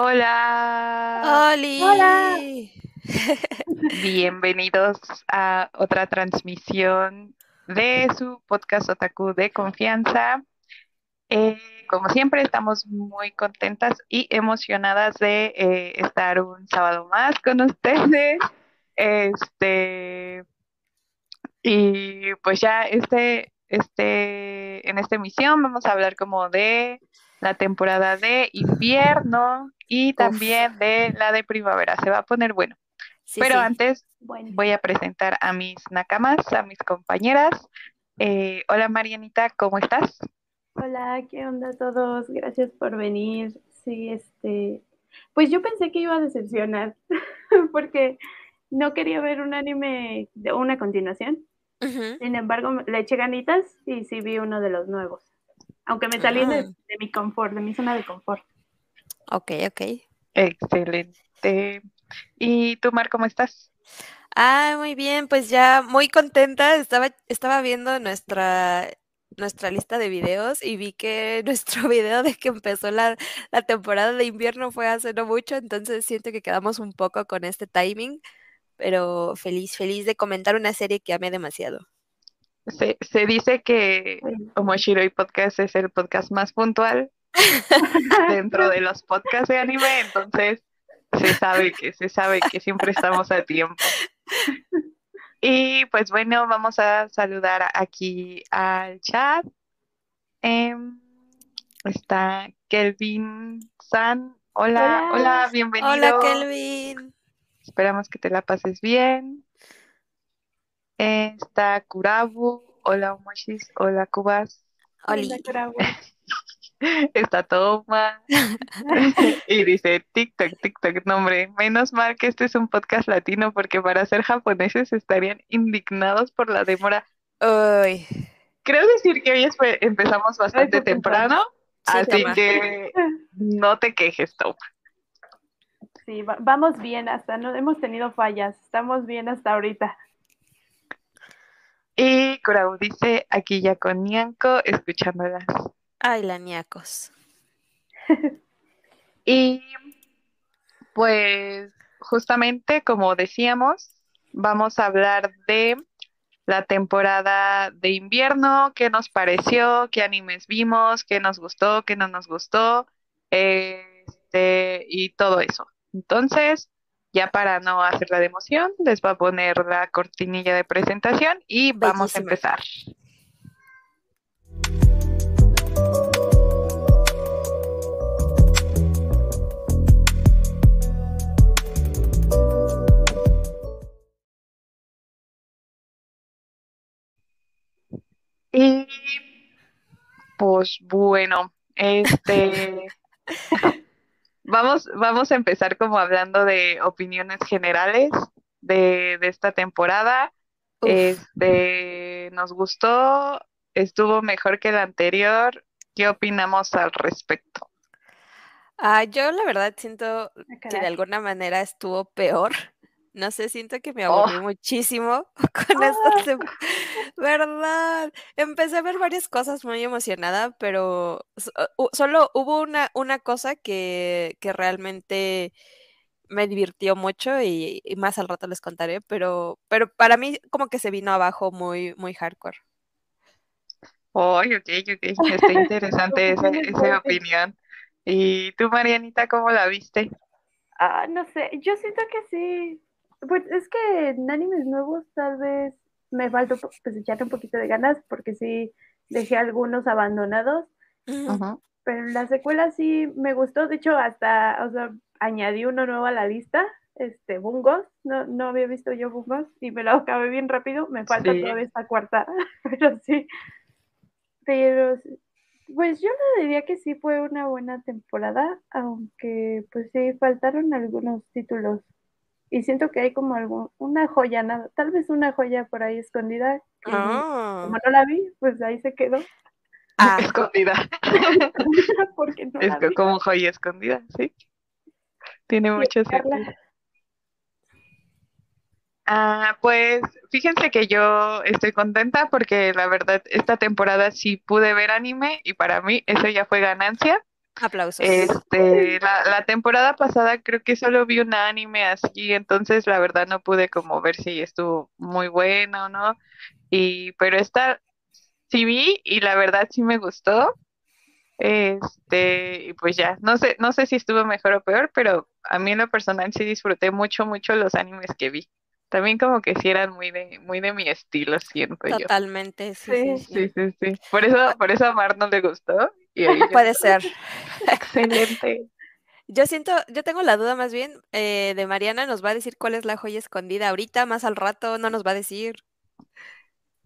Hola. ¡Holi! Hola. Bienvenidos a otra transmisión de su podcast Otaku de confianza. Eh, como siempre, estamos muy contentas y emocionadas de eh, estar un sábado más con ustedes. Este, y pues ya este, este, en esta emisión vamos a hablar como de la temporada de invierno y también de la de primavera. Se va a poner bueno. Sí, Pero sí. antes Bueno, voy a presentar a mis nakamas, a mis compañeras. Eh, hola Marianita, ¿cómo estás? hola, ¿qué onda a todos? Gracias por venir. Sí, este, pues yo pensé que iba a decepcionar porque no quería ver un anime de una continuación. Sin embargo, le eché ganitas y sí vi uno de los nuevos. Aunque me salí de, de mi confort, de mi zona de confort. Ok, ok. Excelente. ¿Y tú, Mar, cómo estás? Ah, muy bien, pues ya muy contenta. Estaba, estaba viendo nuestra, nuestra lista de videos y vi que nuestro video de que empezó la, la temporada de invierno fue hace no mucho, entonces siento que quedamos un poco con este timing, pero feliz, feliz de comentar una serie que amé demasiado. Se, se dice que Omoshiroi Podcast es el podcast más puntual dentro de los podcasts de anime, entonces se sabe que se sabe que siempre estamos a tiempo. Y pues bueno, vamos a saludar aquí al chat. Em, está Kelvin San. Hola, Hola. hola, bienvenido. Hola, Kelvin. Esperamos que te la pases bien. Está Kurabu. Hola, Omoshis. Hola, Kubas. Oli. hola. Está Toma. Y dice TikTok, TikTok, no hombre, menos mal que este es un podcast latino porque para ser japoneses estarían indignados por la demora. Uy, Creo decir que hoy empezamos bastante fue temprano. temprano, Sí, así Toma. que no te quejes, Toma. Sí, va- vamos bien hasta, no hemos tenido fallas, estamos bien hasta ahorita. Y Kurau dice aquí ya con Nianco, escuchándolas. ay, la ñacos. Y pues justamente como decíamos, vamos a hablar de la temporada de invierno, qué nos pareció, qué animes vimos, qué nos gustó, qué no nos gustó, este, y todo eso. Entonces, ya para no hacer la de emoción, les voy a poner la cortinilla de presentación y vamos a empezar. Y pues bueno, este vamos, vamos a empezar como hablando de opiniones generales de, de esta temporada. Uf. Este, nos gustó, estuvo mejor que la anterior. ¿Qué opinamos al respecto? Ah, yo la verdad siento Ah, que de alguna manera estuvo peor. No sé, siento que me Oh. aburrí muchísimo con esta Ah. tem- ¿Verdad? Empecé a ver varias cosas muy emocionada, pero hu- solo hubo una, una cosa que, que realmente me divirtió mucho y, y más al rato les contaré, pero, pero para mí como que se vino abajo muy, muy hardcore. Ay, ok, ok, está interesante esa, esa opinión. ¿Y tú, Marianita, cómo la viste? Ah, no sé, yo siento que sí. Pues es que en animes nuevos tal vez me faltó pues echarle un poquito de ganas porque sí dejé algunos abandonados, Ujú. Ujú. pero la secuela sí me gustó, de hecho hasta, o sea, añadí uno nuevo a la lista, este, Bungos, no, no había visto yo Bungos y me lo acabé bien rápido, me falta Sí. todavía esta cuarta, pero sí, pero pues yo le diría que sí fue una buena temporada, aunque pues sí faltaron algunos títulos y siento que hay como algún, una joya, nada, tal vez una joya por ahí escondida, que Ah. como no la vi, pues ahí se quedó, Ah, Escondida. porque no Es la co- vi. como joya escondida, sí. Tiene Sí, mucho sentido. Ah, pues fíjense que yo estoy contenta porque la verdad esta temporada sí pude ver anime y para mí eso ya fue ganancia. Aplausos. Este, la, la temporada pasada creo que solo vi un anime así, entonces la verdad no pude como ver si estuvo muy bueno o no. Y, pero esta sí vi y la verdad sí me gustó. Este, y pues ya, no sé, no sé si estuvo mejor o peor, pero a mí en lo personal sí disfruté mucho, mucho los animes que vi. También como que sí eran muy de, muy de mi estilo, siento yo. Totalmente, sí, Sí. sí, sí. Sí, sí, sí. Por eso, por eso a Mar no le gustó. Y ahí yo, Puede ser. excelente. Yo siento, yo tengo la duda más bien eh, de Mariana, nos va a decir cuál es la joya escondida ahorita, más al rato, no nos va a decir.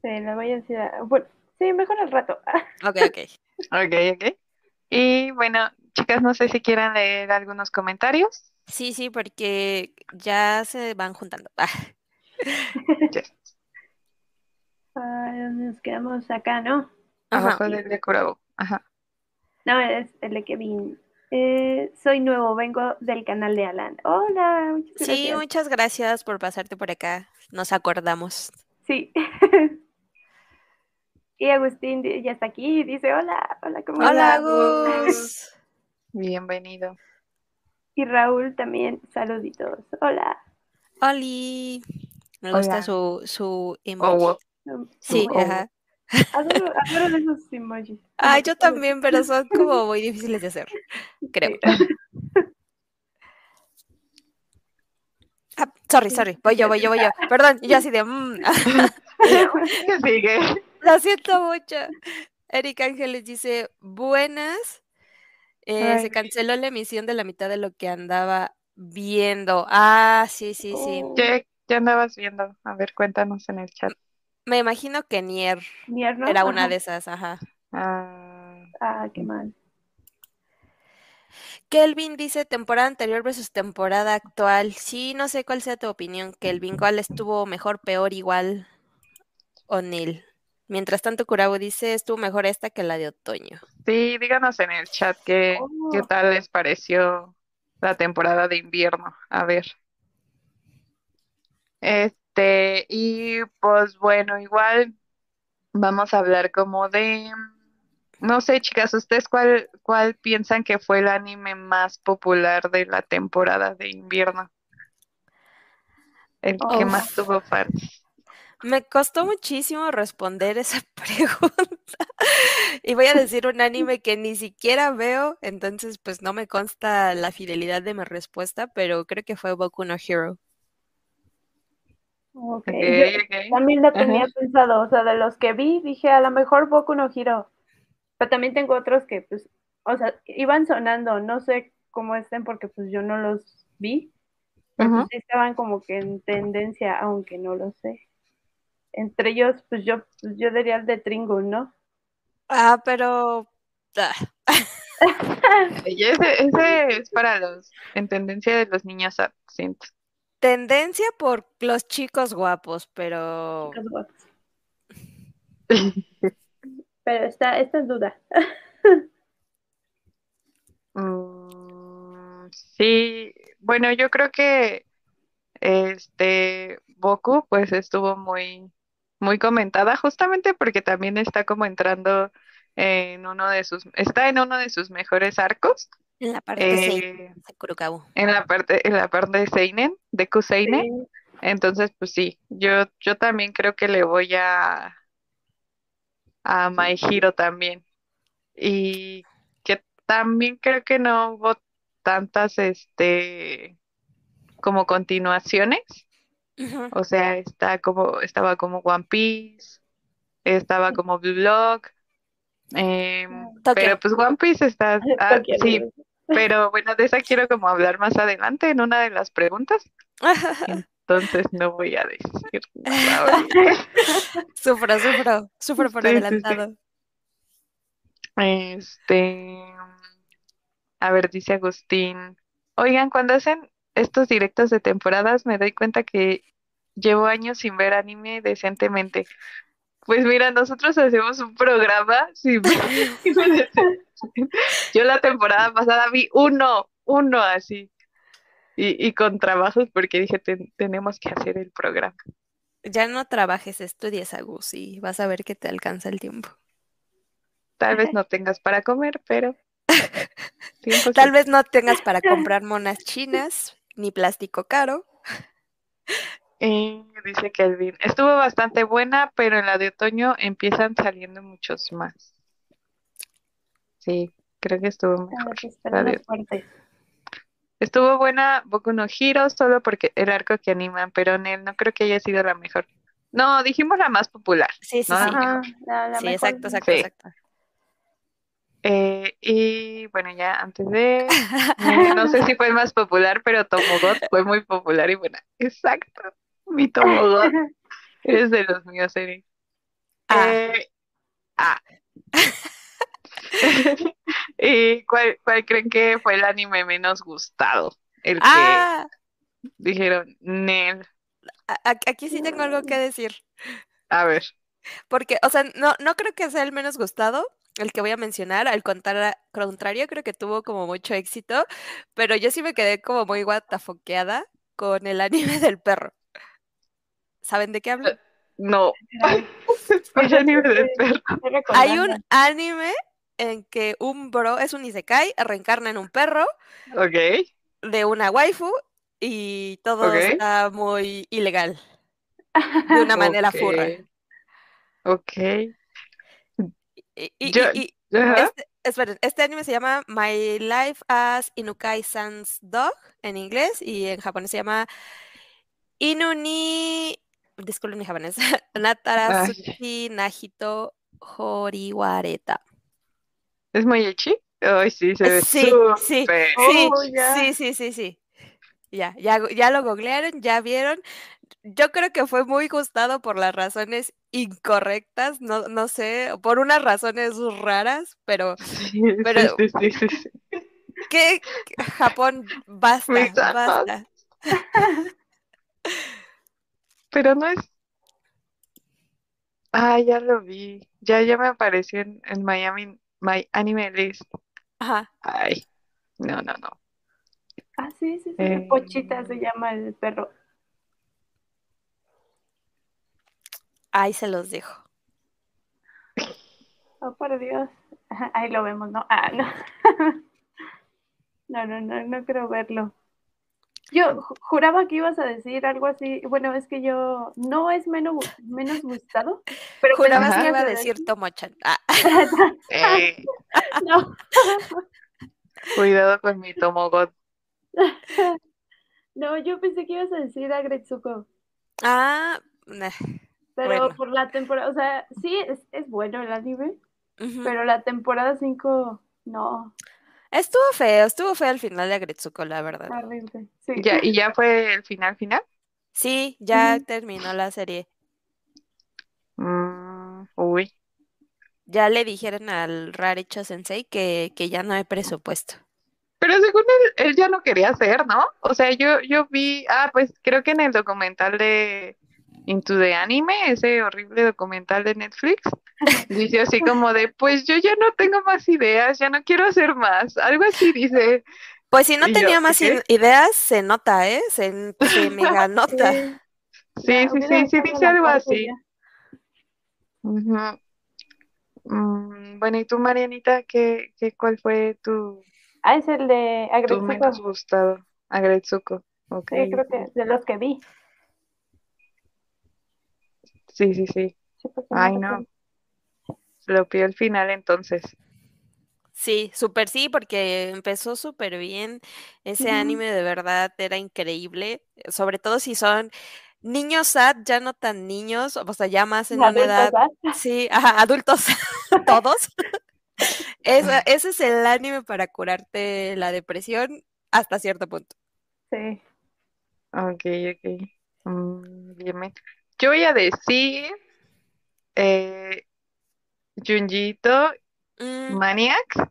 Sí, la voy a decir. Bueno, sí, mejor al rato. Ok, ok. Ok, ok. Y bueno, chicas, no sé si quieran leer algunos comentarios. Sí, sí, porque ya se van juntando. Yes. Nos quedamos acá, ¿no? Ajá. Abajo del de Kurabo. Ajá. No, es el de Kevin. Eh, soy nuevo, vengo del canal de Alan. Hola, muchas Sí, gracias. muchas gracias por pasarte por acá. Nos acordamos. Sí. Y Agustín ya está aquí y dice hola, hola, ¿cómo Hola, estás? Gus. Bienvenido. Y Raúl también, saluditos. Hola. Oli. Me gusta su, su Oh, emoji. wow. Sí, Oh. ajá. Adoro, adoro de esos emojis. Ah, yo también, pero son como muy difíciles de hacer, creo. Ah, sorry, sorry. Voy yo, voy yo, voy yo. Perdón, yo así de... mm. ¿Qué sigue? Lo siento mucho. Erika Ángeles dice, buenas. Eh, se canceló la emisión de la mitad de lo que andaba viendo. Ah, sí, sí, sí. Oh, ¿Qué, qué andabas viendo? A ver, cuéntanos en el chat. Me imagino que Nier Nier, ¿no? era una Ajá. de esas, ajá. Ah, Ah, qué mal. Kelvin dice temporada anterior versus temporada actual. Sí, no sé cuál sea tu opinión, Kelvin. ¿Cuál estuvo mejor, peor, igual o nil? Mientras tanto, Kurabo dice estuvo mejor esta que la de otoño. sí, díganos en el chat qué, qué Oh. tal les pareció la temporada de invierno. A ver. Este, y pues bueno, igual vamos a hablar como de, no sé, chicas, ¿ustedes cuál, cuál piensan que fue el anime más popular de la temporada de invierno? El que más tuvo fans. Me costó muchísimo responder esa pregunta. Y voy a decir un anime que ni siquiera veo, entonces pues no me consta la fidelidad de mi respuesta, pero creo que fue Boku no Hero. Ok, Ok, yo ok. también lo tenía Ajá. pensado, o sea, de los que vi, dije a lo mejor Boku no Hero, pero también tengo otros que, pues, o sea, iban sonando, no sé cómo estén porque pues yo no los vi, pero pues estaban como que en tendencia, aunque no lo sé. Entre ellos, pues yo, pues, yo diría el de Tringle, ¿no? Ah, pero... ah, ese, ese es para los, en tendencia de los niños, siento. tendencia por los chicos guapos, pero... Chicos guapos. Pero está, esta es duda. Mm, sí, bueno, yo creo que este Boku pues estuvo muy muy comentada justamente porque también está como entrando en uno de sus está en uno de sus mejores arcos En la parte 6 eh, de Kurokawa. en la parte en la parte de seinen, de Kuseinen. Sí. Entonces, pues sí, yo yo también creo que le voy a a My Hero también. Y que también creo que no hubo tantas, este, como continuaciones. O sea, está como, estaba como One Piece, estaba como Blue Lock, em, Tokio. pero pues One Piece está, ah, sí, pero bueno, de esa quiero como hablar más adelante en una de las preguntas, entonces no voy a decir nada. Sufro, sufro, sufro por Sí, sí, sí. adelantado. Este, a ver, dice Agustín, oigan, cuando hacen estos directos de temporadas me doy cuenta que llevo años sin ver anime decentemente. Pues mira, nosotros hacemos un programa sin ver anime. Yo la temporada pasada vi uno, uno así. Y, y con trabajos porque dije, "Ten- tenemos que hacer el programa. Ya no trabajes, estudies, Agus, y vas a ver que te alcanza el tiempo. Tal vez no tengas para comer, pero 100%. Tal vez no tengas para comprar monas chinas ni plástico caro. Dice Kelvin, estuvo bastante buena, pero en la de otoño empiezan saliendo muchos más. Sí, creo que estuvo mejor. fuertes. Estuvo buena Boku no Hero solo porque el arco que animan, pero en él no creo que haya sido la mejor. No, dijimos la más popular. Sí, sí, No, sí. Ajá, la, la Sí, mejor. exacto, exacto, Sí. exacto. Eh, y bueno, ya antes de, no sé si fue el más popular, pero Tomogot fue muy popular y buena. Exacto, mi Tomogot es de los míos, Eri. Ah. Eh, ah. ¿Y cuál, cuál creen que fue el anime menos gustado? El que Ah, dijeron, Nel. aquí sí tengo algo que decir. A ver, Porque, o sea, no, no creo que sea el menos gustado, el que voy a mencionar. Al contar- contrario, creo que tuvo como mucho éxito, pero yo sí me quedé como muy guatafoqueada con el anime del perro. ¿Saben de qué hablo? no. Ay, El anime del perro. Hay un anime en que un bro es un isekai, reencarna en un perro Ok. de una waifu y todo está muy ilegal, de una manera furra. Ok. Y, y- Yo- y- y Ajá. este, esperen, este anime se llama My Life as Inukai Sans Dog en inglés y en japonés se llama Inuni, disculpen mi japonés, Natarasuki Nahito Horiwareta. ¿Es muy echi? Ay, sí, se ve Sí, sí. Sí, Oh, sí, sí, sí, sí. Ya, ya, ya lo googlearon, ya vieron. Yo creo que fue muy gustado por las razones incorrectas, no, no sé, por unas razones raras, pero Sí, Pero- sí, sí. ¿qué? Japón, basta, basta. Pero no es. Ah, ya lo vi. Ya, ya me apareció en, en Miami, My Anime List. Ajá. Ay, no, no, no. Ah, sí, sí, sí. Eh, Pochita se llama el perro. Ahí se los dejo. Oh, por Dios. Ahí lo vemos, ¿no? Ah, no. No, no, no, no quiero verlo. Yo ju- juraba que ibas a decir algo así. Bueno, es que yo no es menos, menos gustado, pero Jurabas que ibas iba a decir Tomochan. Ah, Eh, No, cuidado con mi Tomogot. no, yo pensé que ibas a decir a Gretsuko, ah, nah, pero Bueno. por la temporada, o sea, sí, es, es bueno el anime, pero la temporada 5, no, Estuvo feo, estuvo feo al final de Agretsuko, la verdad. Sí. Ya, ¿y ya fue el final final? Sí, ya terminó la serie. Mm, uy. Ya le dijeron al Raricho Sensei que, que ya no hay presupuesto. Pero según él, él ya no quería hacer, ¿no? O sea, yo, yo vi, ah, pues creo que en el documental de Into the Anime, ese horrible documental de Netflix, dice así como de, pues yo ya no tengo más ideas, ya no quiero hacer más. Algo así dice. Pues si no Y yo, tenía más ideas, se nota, ¿eh? Se, se mega nota. Sí, Sí, sí, sí, dice algo así. Mm, bueno, ¿y tú, Marianita, qué, qué, cuál fue tu, Ah, es el de tu Agretsuko. menos gustado? Agretsuko. Ok. Sí, creo que de los que vi. Sí, sí, sí. Ay, no. Lo pido al final entonces. Sí, súper sí, porque empezó súper bien. Ese anime de verdad era increíble. Sobre todo si son niños sad, ya no tan niños, o sea, ya más en una Adultos, edad. Sí, ajá, adultos, todos. Ese es el anime para curarte la depresión hasta cierto punto. Sí. Ok, ok. Mm, bien. Yo voy a decir eh, Junjito Mm, Maniac.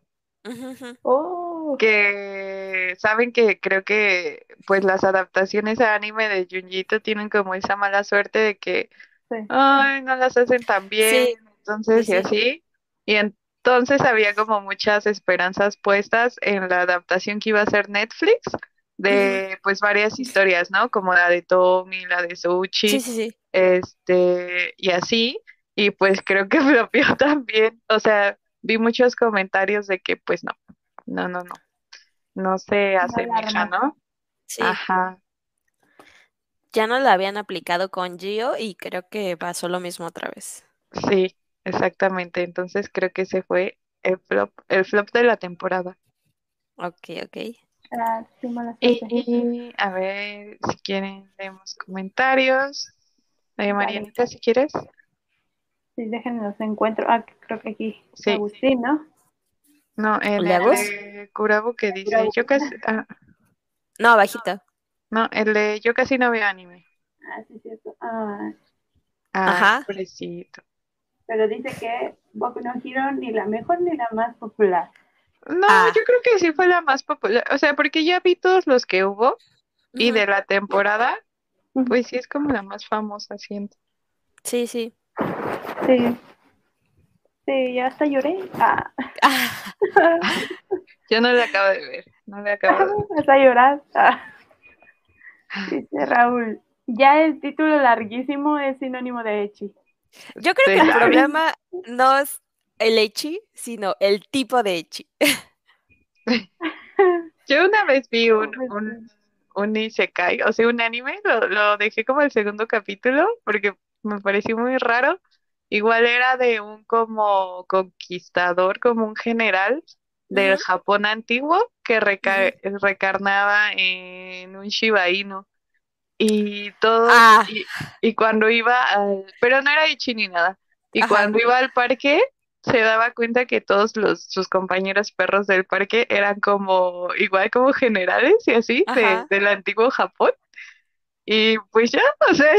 Oh, que saben que creo que pues las adaptaciones a anime de Junjito tienen como esa mala suerte de que sí. ay, no las hacen tan bien, Sí, entonces sí, y sí. así. Y entonces había como muchas esperanzas puestas en la adaptación que iba a hacer Netflix de pues varias historias, ¿no? Como la de Tommy, la de Sí, Souchi, sí, sí. Este, y así. Y pues creo que flopeó también. O sea, vi muchos comentarios de que pues no, no, no, no. no se asemeja. ¿no? Sí, Ajá, ya no la habían aplicado con Gio y creo que pasó lo mismo otra vez. sí, exactamente. Entonces creo que ese fue el flop, el flop de la temporada. Ok, ok. Ah, sí, suerte. Y a ver, si quieren, leemos comentarios. Vale. Marianita, si quieres. Sí, déjenme los encuentro. Ah, creo que aquí. Sí. Agustín, ¿no? No, en ¿Le el de Curabu que dice, Curabu. yo casi, ah, No, bajito. no, el de yo casi no veo anime. Ah, sí, cierto. Ah, Ah, Ajá. pobrecito. pero dice que Boku no Hero ni la mejor ni la más popular. No, Ah. yo creo que sí fue la más popular, o sea, porque ya vi todos los que hubo y de la temporada. Pues sí es como la más famosa, siento. Sí, sí. Sí. Sí, ya hasta lloré. Ah. Ah, Yo no le acabo de ver, no le acabo de ver. Hasta llorar. Ah. Dice Raúl. Ya el título larguísimo es sinónimo de Echi. Yo creo Sí, que el problema no es el Echi, sino el tipo de Echi. Yo una vez vi un, Pues, un, un Isekai, o sea, un anime, lo, lo dejé como el segundo capítulo porque me pareció muy raro. Igual era de un como conquistador, como un general del. Japón antiguo que reca- recarnaba en un Shiba Inu. Y todo, Ah. y, y cuando iba al, pero no era Ichi ni nada. Y Ajá. cuando iba al parque, se daba cuenta que todos los, sus compañeros perros del parque eran como, igual como generales y así, de, del antiguo Japón. Y pues ya, o sea,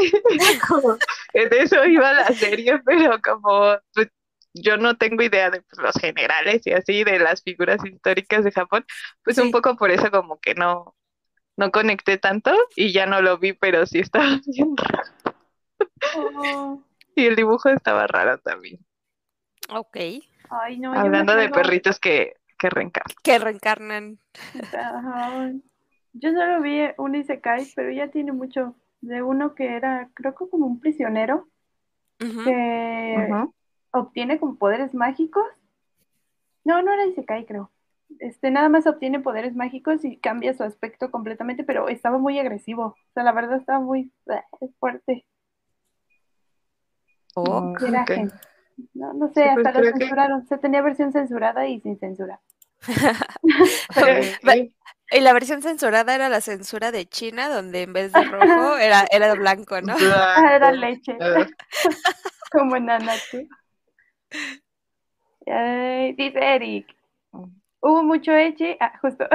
como, en eso iba la serie, pero como pues, yo no tengo idea de pues, los generales y así, de las figuras históricas de Japón, pues un poco por eso como que no, no conecté tanto y ya no lo vi, pero sí estaba bien raro. Oh, Y el dibujo estaba raro también. Ok. ay, no, Hablando de perritos que, que reencarnan. Que reencarnan. Ajá. Yo solo vi un Isekai, pero ya tiene mucho. De uno que era, creo que como un prisionero que obtiene como poderes mágicos. No, no era Isekai, creo. Este, nada más obtiene poderes mágicos y cambia su aspecto completamente, pero estaba muy agresivo. O sea, la verdad estaba muy eh, fuerte. Oh. Y era No, no Sí, sé, pues hasta lo que- censuraron. Se tenía versión censurada y sin censura. Y la versión censurada era la censura de China, donde en vez de rojo era, era blanco, ¿no? Ah, era leche. Como en. Ay, dice Eric. Hubo mucho eche, ah, justo,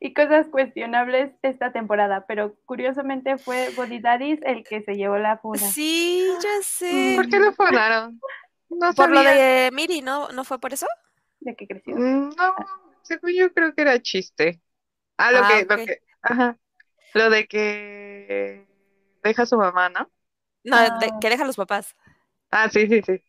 y cosas cuestionables esta temporada, pero curiosamente fue Body Daddies el que se llevó la funa. Sí, ya sé. ¿Por qué lo funaron? No Por lo de Miri, ¿no? ¿No fue por eso? De que creció. Mm, No, según yo creo que era chiste. Ah, lo Ah, que, lo que, ajá, lo de que deja a su mamá, ¿no? No, de- Ah. que deja a los papás. Ah, sí, sí, sí.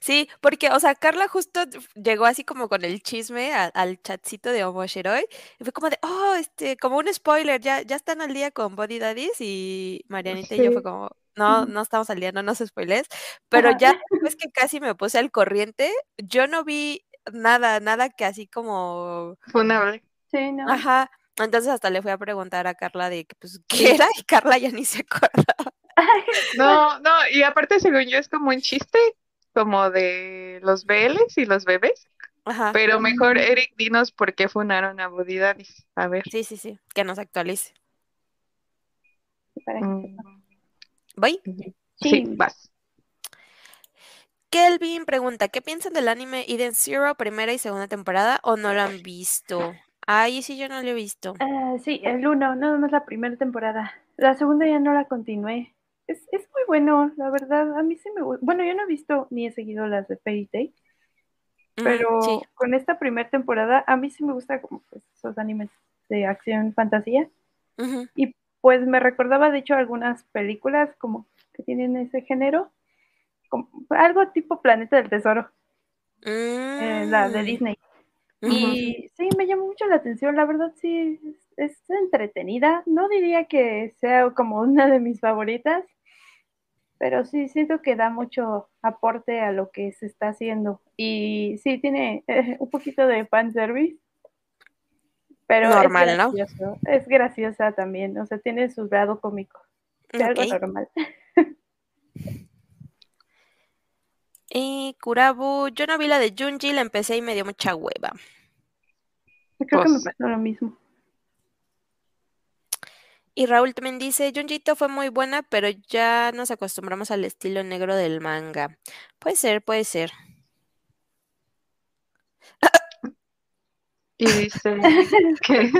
Sí, porque, o sea, Carla justo llegó así como con el chisme a- al chatcito de Omoshiroi y fue como de, oh, este, como un spoiler, ya, ya están al día con Body Daddies y Marianita y yo fue como, no, no estamos al día, no nos spoiles, pero ya después que casi me puse al corriente, yo no vi nada, nada que así como, Funable. Sí, no. ajá, entonces hasta le fui a preguntar a Carla de, que, pues. ¿qué era? Y Carla ya ni se acordaba. No, no, y aparte según yo es como un chiste, como de los BLs y los bebés, Ajá, pero mejor. Eric, dinos por qué funaron a Buddy. A ver. sí, sí, sí, que nos actualice. Para que Mm. ¿Voy? Sí, Sí. vas. Kelvin pregunta, ¿qué piensan del anime Eden Zero primera y segunda temporada o no lo han visto? Ay, sí, yo no lo he visto. Ah, sí, el uno, nada más la primera temporada. La segunda ya no la continué. Es, es muy bueno, la verdad. A mí sí me gusta. Bueno, yo no he visto ni he seguido las de Fairy Tail, pero sí. con esta primera temporada a mí sí me gusta como pues, esos animes de acción fantasía. Y pues me recordaba, de hecho, algunas películas como que tienen ese género, como algo tipo Planeta del Tesoro, eh, la de Mm, Disney. Y sí, me llamó mucho la atención, la verdad sí, es, es entretenida. No diría que sea como una de mis favoritas, pero sí siento que da mucho aporte a lo que se está haciendo. Y sí, tiene eh, un poquito de fanservice. Pero Normal, es ¿no? Es graciosa también, o sea, tiene su grado cómico. De algo normal. Y Kurabu, yo no vi la de Junji, la empecé y me dio mucha hueva. Creo que me Pues- pasó lo mismo. Y Raúl también dice, Junjito fue muy buena, pero ya nos acostumbramos al estilo negro del manga. Puede ser, puede ser. Y dice que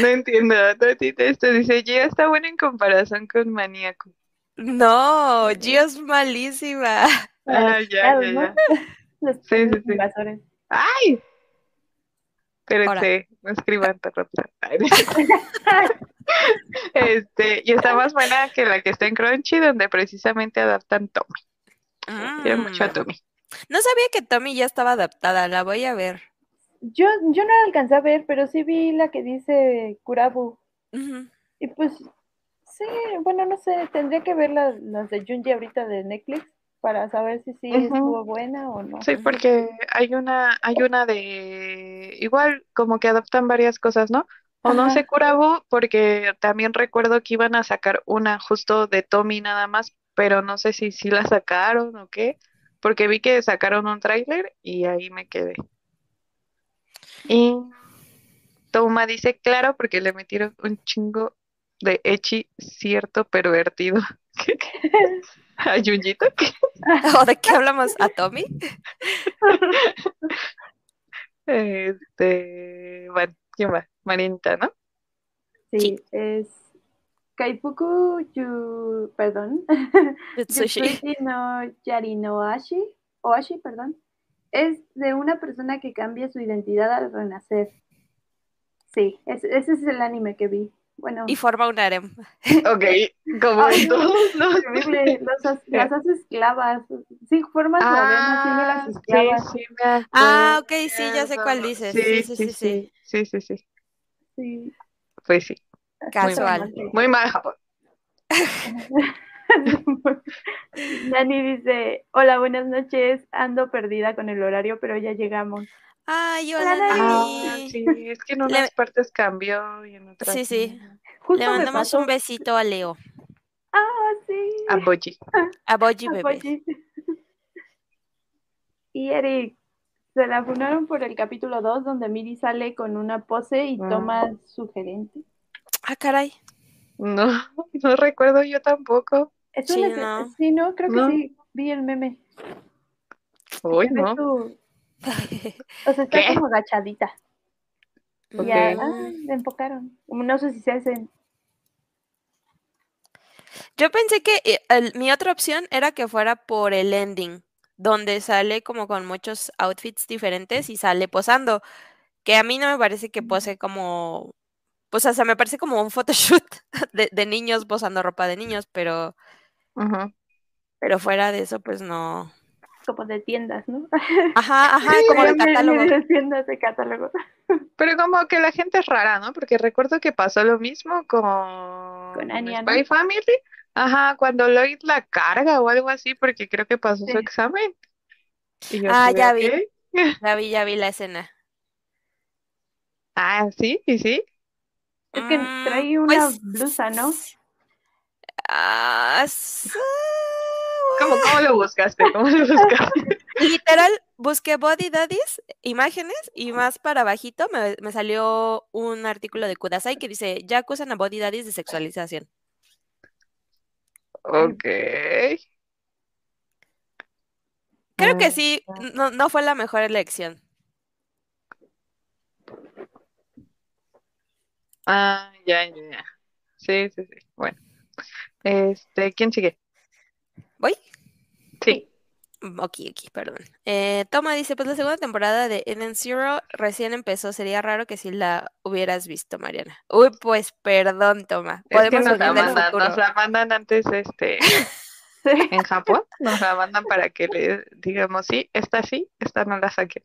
no entiendo, no entiendo esto. Dice, Gia está buena en comparación con Maníaco. No, Gio es malísima. Ah, ya, ya, Sí, sí, sí. invasores. ¡Ay! Espérense, no escriban Este, y está más buena que la que está en Crunchy, donde precisamente adaptan Tommy. Quiero mucho a Mm. Tommy. No sabía que Tommy ya estaba adaptada, la voy a ver. Yo, yo no la alcancé a ver, pero sí vi la que dice Kurabu. Y pues, sí, bueno, no sé, tendría que ver las, las de Junji ahorita de Netflix para saber si sí Ujú. estuvo buena o no. Sí, porque hay una, hay una de igual como que adaptan varias cosas, ¿no? O no Ajá. sé, Kurabu, porque también recuerdo que iban a sacar una justo de Tommy nada más, pero no sé si sí la sacaron o qué, porque vi que sacaron un tráiler y ahí me quedé. Y Toma dice, claro, porque le metieron un chingo de echi cierto pervertido. ¿Qué? ¿A Junjito? ¿Qué? ¿O de qué hablamos? ¿A Tommy? Este, bueno, ¿quién va? Marinita, ¿no? Sí, Sí. es Kaifuku Yu, perdón, Yutsushi. Yutsushi no Yari no Ashi, Oashi, perdón, es de una persona que cambia su identidad al renacer. Sí, es- ese es el anime que vi. Bueno, Y forma un harem. Ok, como Ay, en todos los... las hace esclavas. Sí, formas la arena, sí, de las Ah, esclavas. sí, sí, me Ah, ok, sí, ya sé cuál dices. Sí, Sí, sí, sí, sí, sí. sí, sí, sí, sí. Sí. Pues sí, Casual. muy mal Japón. Dani dice, hola, buenas noches, ando perdida con el horario, pero ya llegamos. Ay, Hola, hola, Dani. Ah, sí, es que en unas partes cambió y en otras Sí, sí. no. Justo Le mandamos pasó. un besito a Leo. Ah, sí. A Boji. A Boji bebé. Y Eric, se la funaron por el capítulo 2 donde Miri sale con una pose y Mm. toma sugerente. Ah, caray. No, no recuerdo yo tampoco. Es Sí, una no. sí, no, creo que sí, vi el meme. Uy, no. su- O sea, está ¿Qué? como agachadita. Y Ok. ya, ah, le enfocaron. No sé si se hacen. Yo pensé que eh, el- mi otra opción era que fuera por el ending, donde sale como con muchos outfits diferentes y sale posando, que a mí no me parece que pose como, pues o sea, me parece como un photoshoot de, de niños posando ropa de niños, pero, Ujú. pero fuera de eso, pues no. como de tiendas, ¿no? Ajá, ajá, Sí, como de catálogo. de tiendas de catálogo. Pero como que la gente es rara, ¿no? Porque recuerdo que pasó lo mismo con, Con Anya, ¿no? Spy Family. Ajá, cuando Lloyd la carga o algo así, porque creo que pasó su examen. Y yo Ah, ya vi. Ya vi, ya vi la escena. Ah, sí, y sí. Es que Mm, trae una pues, blusa, ¿no? ¿Cómo, cómo lo buscaste? ¿Cómo lo buscaste? Literal, busqué Body Daddies, imágenes, y más para bajito me, me salió un artículo de Kudasai que dice, ya acusan a Body Daddies de sexualización. Ok. Creo que sí, no, no fue la mejor elección. Ah, ya, ya, ya. Sí, sí, sí. Bueno. Este, ¿quién sigue? ¿Voy? Sí. Ok, ok, perdón. Eh, Toma dice, pues la segunda temporada de Eden Zero recién empezó, sería raro que si la hubieras visto, Mariana. Uy, pues perdón, Toma. Es que Podemos nos la mandan, futuro. nos la mandan antes, este, en Japón, nos la mandan para que le digamos, sí, esta sí, esta no la saqué.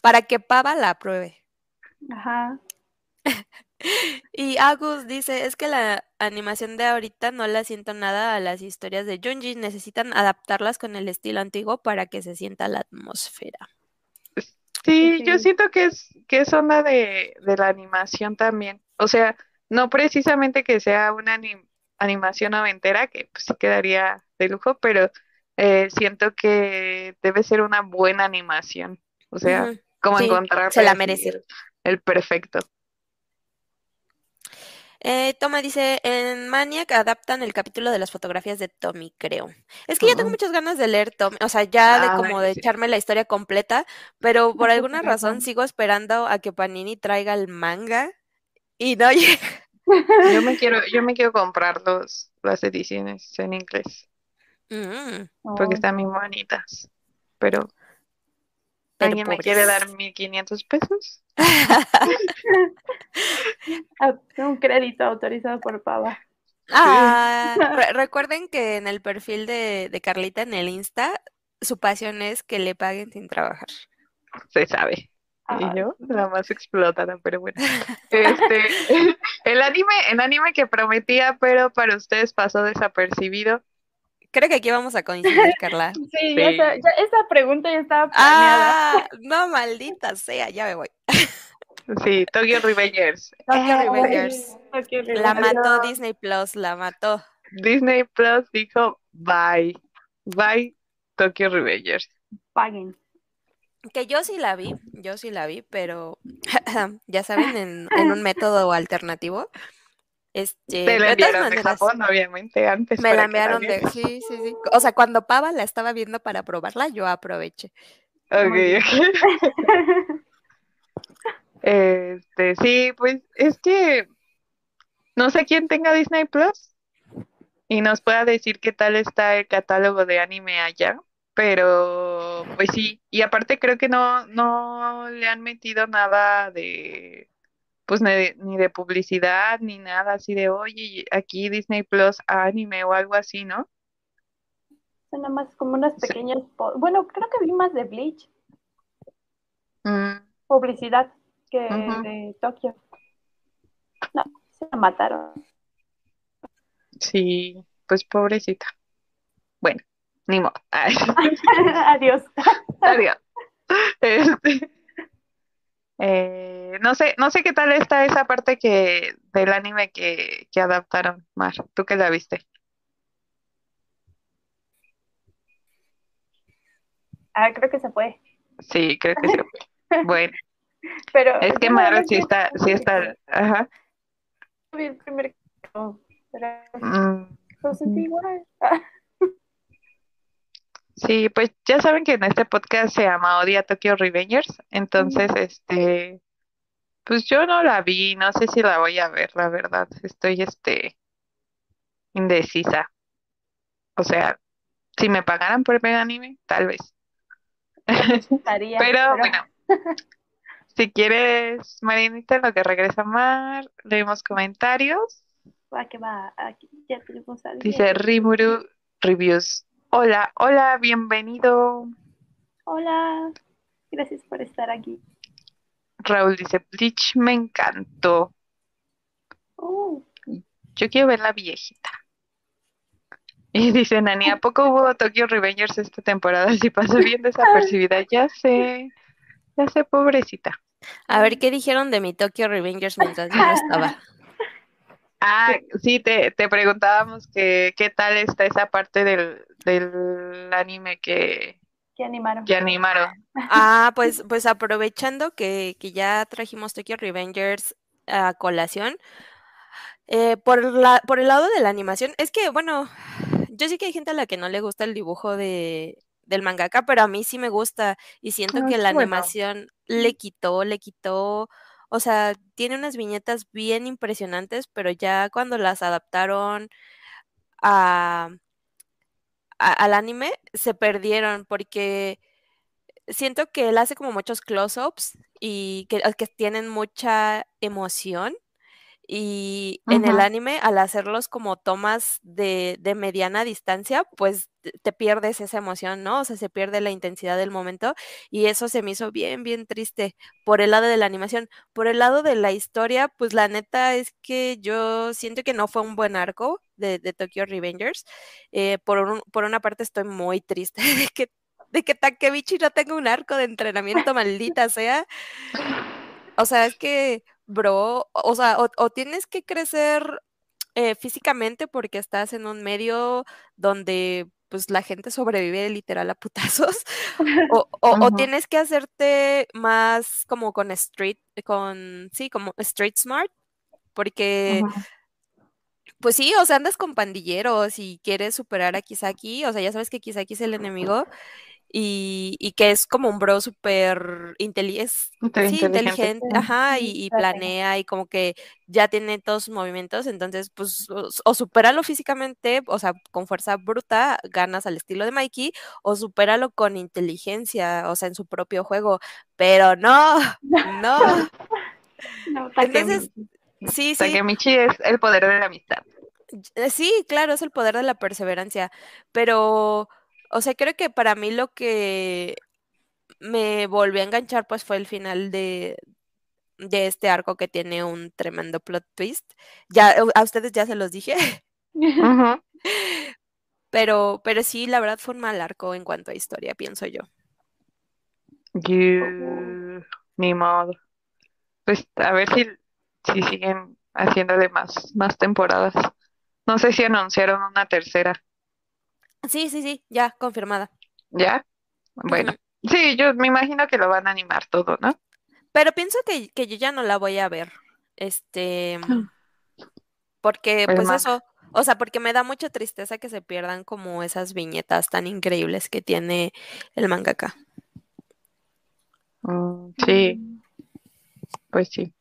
Para que Pava la apruebe. Ajá. Y Agus dice, es que la animación de ahorita no la siento nada a las historias de Junji, necesitan adaptarlas con el estilo antiguo para que se sienta la atmósfera. Sí, yo siento que es, que es onda de, de la animación también. O sea, no precisamente que sea una animación noventera, que pues sí quedaría de lujo, pero eh, siento que debe ser una buena animación. O sea, como encontrar se la merece. el perfecto. Eh, Toma dice, en Maniac adaptan el capítulo de las fotografías de Tommy, creo. Es que ya tengo muchas ganas de leer Tommy, o sea, ya de como de echarme la historia completa, pero por alguna razón sigo esperando a que Panini traiga el manga y no llega. Yo me quiero, yo me quiero comprar los, las ediciones en inglés. Mm. Porque oh. están muy bonitas. Pero ¿Alguien me quiere dar 1500 pesos? Ah, un crédito autorizado por Pava. Ah, recuerden que en el perfil de, Carlita en el Insta, su pasión es que le paguen sin trabajar. Se sabe. Y yo, la más explotada, pero bueno. Este, el anime, el anime que prometía, pero para ustedes pasó desapercibido, Creo que aquí vamos a coincidir, Carla. Sí, esa pregunta ya estaba planeada. Ah, no, maldita sea, ya me voy. Sí, Tokyo Revengers. Tokyo Revengers. La mató Disney Plus, la mató. Disney Plus dijo bye. Bye, Tokyo Revengers. Paguen. Que yo sí la vi, yo sí la vi, pero ya saben, en, en un método alternativo. Este, Te la enviaron de, Japón, obviamente, antes. Me la enviaron de. Sí, sí, sí. O sea, cuando Pava la estaba viendo para probarla, yo aproveché. Ok, ok. este, sí, pues es que no sé quién tenga Disney Plus y nos pueda decir qué tal está el catálogo de anime allá, pero pues sí, y aparte creo que no, no le han metido nada de pues ni de, publicidad ni nada así de, oye, aquí Disney Plus anime o algo así, ¿no? Son nada más como unas pequeñas, bueno, creo que vi más de Bleach. Mm. Publicidad que de Tokio. No, se la mataron. Sí, pues pobrecita. Bueno, ni modo. Adiós. Adiós. Este, eh, no sé, no sé qué tal está esa parte que del anime que, que adaptaron, Mar. ¿Tú que la viste? Ah, creo que se fue. Sí, creo que se fue. Bueno. Pero es que Mar sí está, sí está, ajá. Vi el primer pero mm. lo sentí igual. Sí, pues ya saben que en este podcast se llama Odia Tokyo Revengers, entonces, este, pues yo no la vi, no sé si la voy a ver, la verdad, estoy, este, indecisa. O sea, si me pagaran por ver anime, tal vez. pero, bueno, si quieres, Marinita, lo que regresa Mar, leemos comentarios. Va, que va, aquí ya tenemos Dice Rimuru Reviews. Hola, hola, bienvenido. Hola, gracias por estar aquí. Raúl dice, Bleach me encantó. Oh. Yo quiero ver la viejita. Y dice Nani, ¿a poco hubo Tokyo Revengers esta temporada? Si pasó bien desapercibida, ya sé, ya sé, pobrecita. A ver, ¿qué dijeron de mi Tokyo Revengers mientras yo no estaba? Ah, sí, te, te preguntábamos que qué tal está esa parte del, del anime que, que animaron. Que animaron. Ah, pues, pues aprovechando que, que ya trajimos Tokyo Revengers a colación, eh, por, la, por el lado de la animación, es que, bueno, yo sé que hay gente a la que no le gusta el dibujo de, del mangaka, pero a mí sí me gusta y siento ah, que la animación le quitó, le quitó o sea, tiene unas viñetas bien impresionantes, pero ya cuando las adaptaron a, al anime, se perdieron porque siento que él hace como muchos close-ups y que, que tienen mucha emoción y en el anime, al hacerlos como tomas de, de, mediana distancia, pues te pierdes esa emoción, ¿no? O sea, se pierde la intensidad del momento y eso se me hizo bien, bien triste por el lado de la animación. Por el lado de la historia, pues la neta es que yo siento que no fue un buen arco de, de Tokyo Revengers. Eh, por, por una parte estoy muy triste de que de que Takemichi no tenga un arco de entrenamiento, maldita sea. O sea, es que, bro, o sea, o, tienes que crecer eh, físicamente porque estás en un medio donde pues la gente sobrevive literal a putazos, o, o, tienes que hacerte más como con street, con, sí, como street smart, porque, pues sí, o sea, andas con pandilleros y quieres superar a Kisaki, o sea, ya sabes que Kisaki es el enemigo, y, que es como un bro súper inteligente, sí, inteligente, ajá, y, planea y como que ya tiene todos sus movimientos, entonces pues o, supéralo físicamente, o sea, con fuerza bruta, ganas al estilo de Mikey, o supéralo con inteligencia, o sea, en su propio juego, pero no, no. no entonces, sí, sí. Takemichi es el poder de la amistad. Eh, sí, claro, es el poder de la perseverancia, pero o sea, creo que para mí lo que me volvió a enganchar pues fue el final de, de este arco que tiene un tremendo plot twist. Ya a ustedes ya se los dije. Pero, pero sí, la verdad fue un mal arco en cuanto a historia, pienso yo. Ni modo. Pues a ver si, si siguen haciéndole más, más temporadas. No sé si anunciaron una tercera. Sí, sí, sí, ya, confirmada. ¿Ya? Bueno, sí, yo me imagino que lo van a animar todo, ¿no? Pero pienso que, que yo ya no la voy a ver. Este, porque Pues pues eso, o sea, porque me da mucha tristeza que se pierdan como esas viñetas tan increíbles que tiene el mangaka. Mm, sí, pues sí.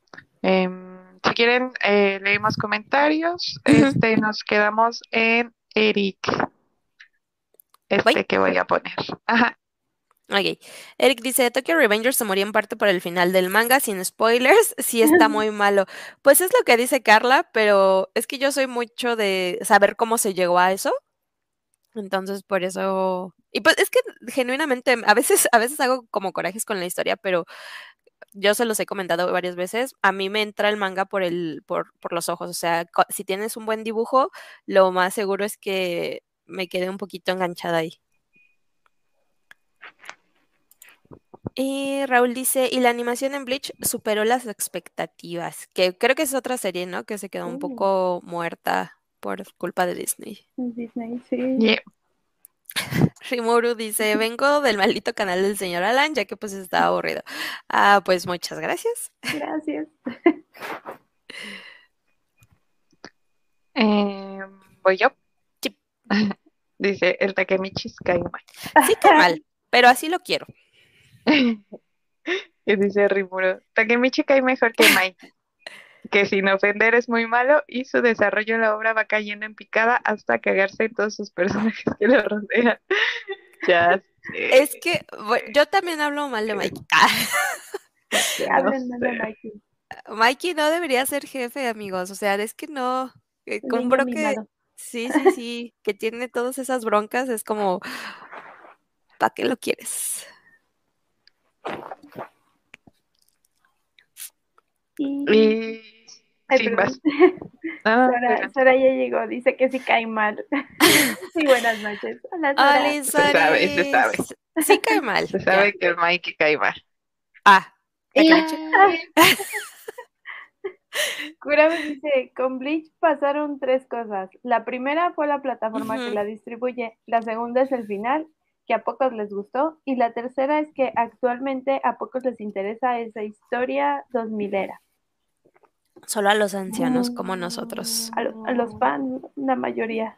Em, si quieren, eh, leemos comentarios. Ujú. Este, nos quedamos en Eric. ¿Voy? Este que voy a poner. Ajá. Ok. Eric dice, Tokyo Revengers se murió en parte por el final del manga, sin spoilers, sí está muy malo. Pues es lo que dice Carla, pero es que yo soy mucho de saber cómo se llegó a eso. Entonces, por eso... Y pues es que genuinamente, a veces, a veces hago como corajes con la historia, pero yo se los he comentado varias veces, a mí me entra el manga por el, por, por los ojos. O sea, si tienes un buen dibujo, lo más seguro es que me quede un poquito enganchada ahí. Y Raúl dice, y la animación en Bleach superó las expectativas, que creo que es otra serie, ¿no? Que se quedó un poco muerta por culpa de Disney. Disney, sí. Yeah. Rimuru dice, vengo del maldito canal del señor Alan, ya que pues estaba aburrido. Ah, pues muchas gracias. Gracias. Em, voy yo. Dice el Takemichi Skyman. Sí, qué mal, pero así lo quiero. Y dice Rimuro, Takemichi cae mejor que Mike, que sin ofender es muy malo y su desarrollo en la obra va cayendo en picada hasta cagarse en todos sus personajes que lo rodean. Ya sé, Es que bueno, yo también hablo mal de Mikey. Ah, ya no. Mikey. Mikey no debería ser jefe, amigos. O sea, es que no. eh, bro que. Sí, sí, sí, que tiene todas esas broncas, es como, ¿para qué lo quieres? Y... Y Ay, sí, perdón. vas. Ah, Sora ya llegó, dice que sí cae mal. sí, buenas noches. Hola. Oli, Se sabe, se sabe. Sí cae mal. se ya. sabe que el Mikey cae mal. Ah, Y- Kurame dice, con Bleach pasaron tres cosas. La primera fue la plataforma que la distribuye, la segunda es el final, que a pocos les gustó, y la tercera es que actualmente a pocos les interesa esa historia 2000 era. Solo a los ancianos como nosotros. A, lo- a los fans, la mayoría.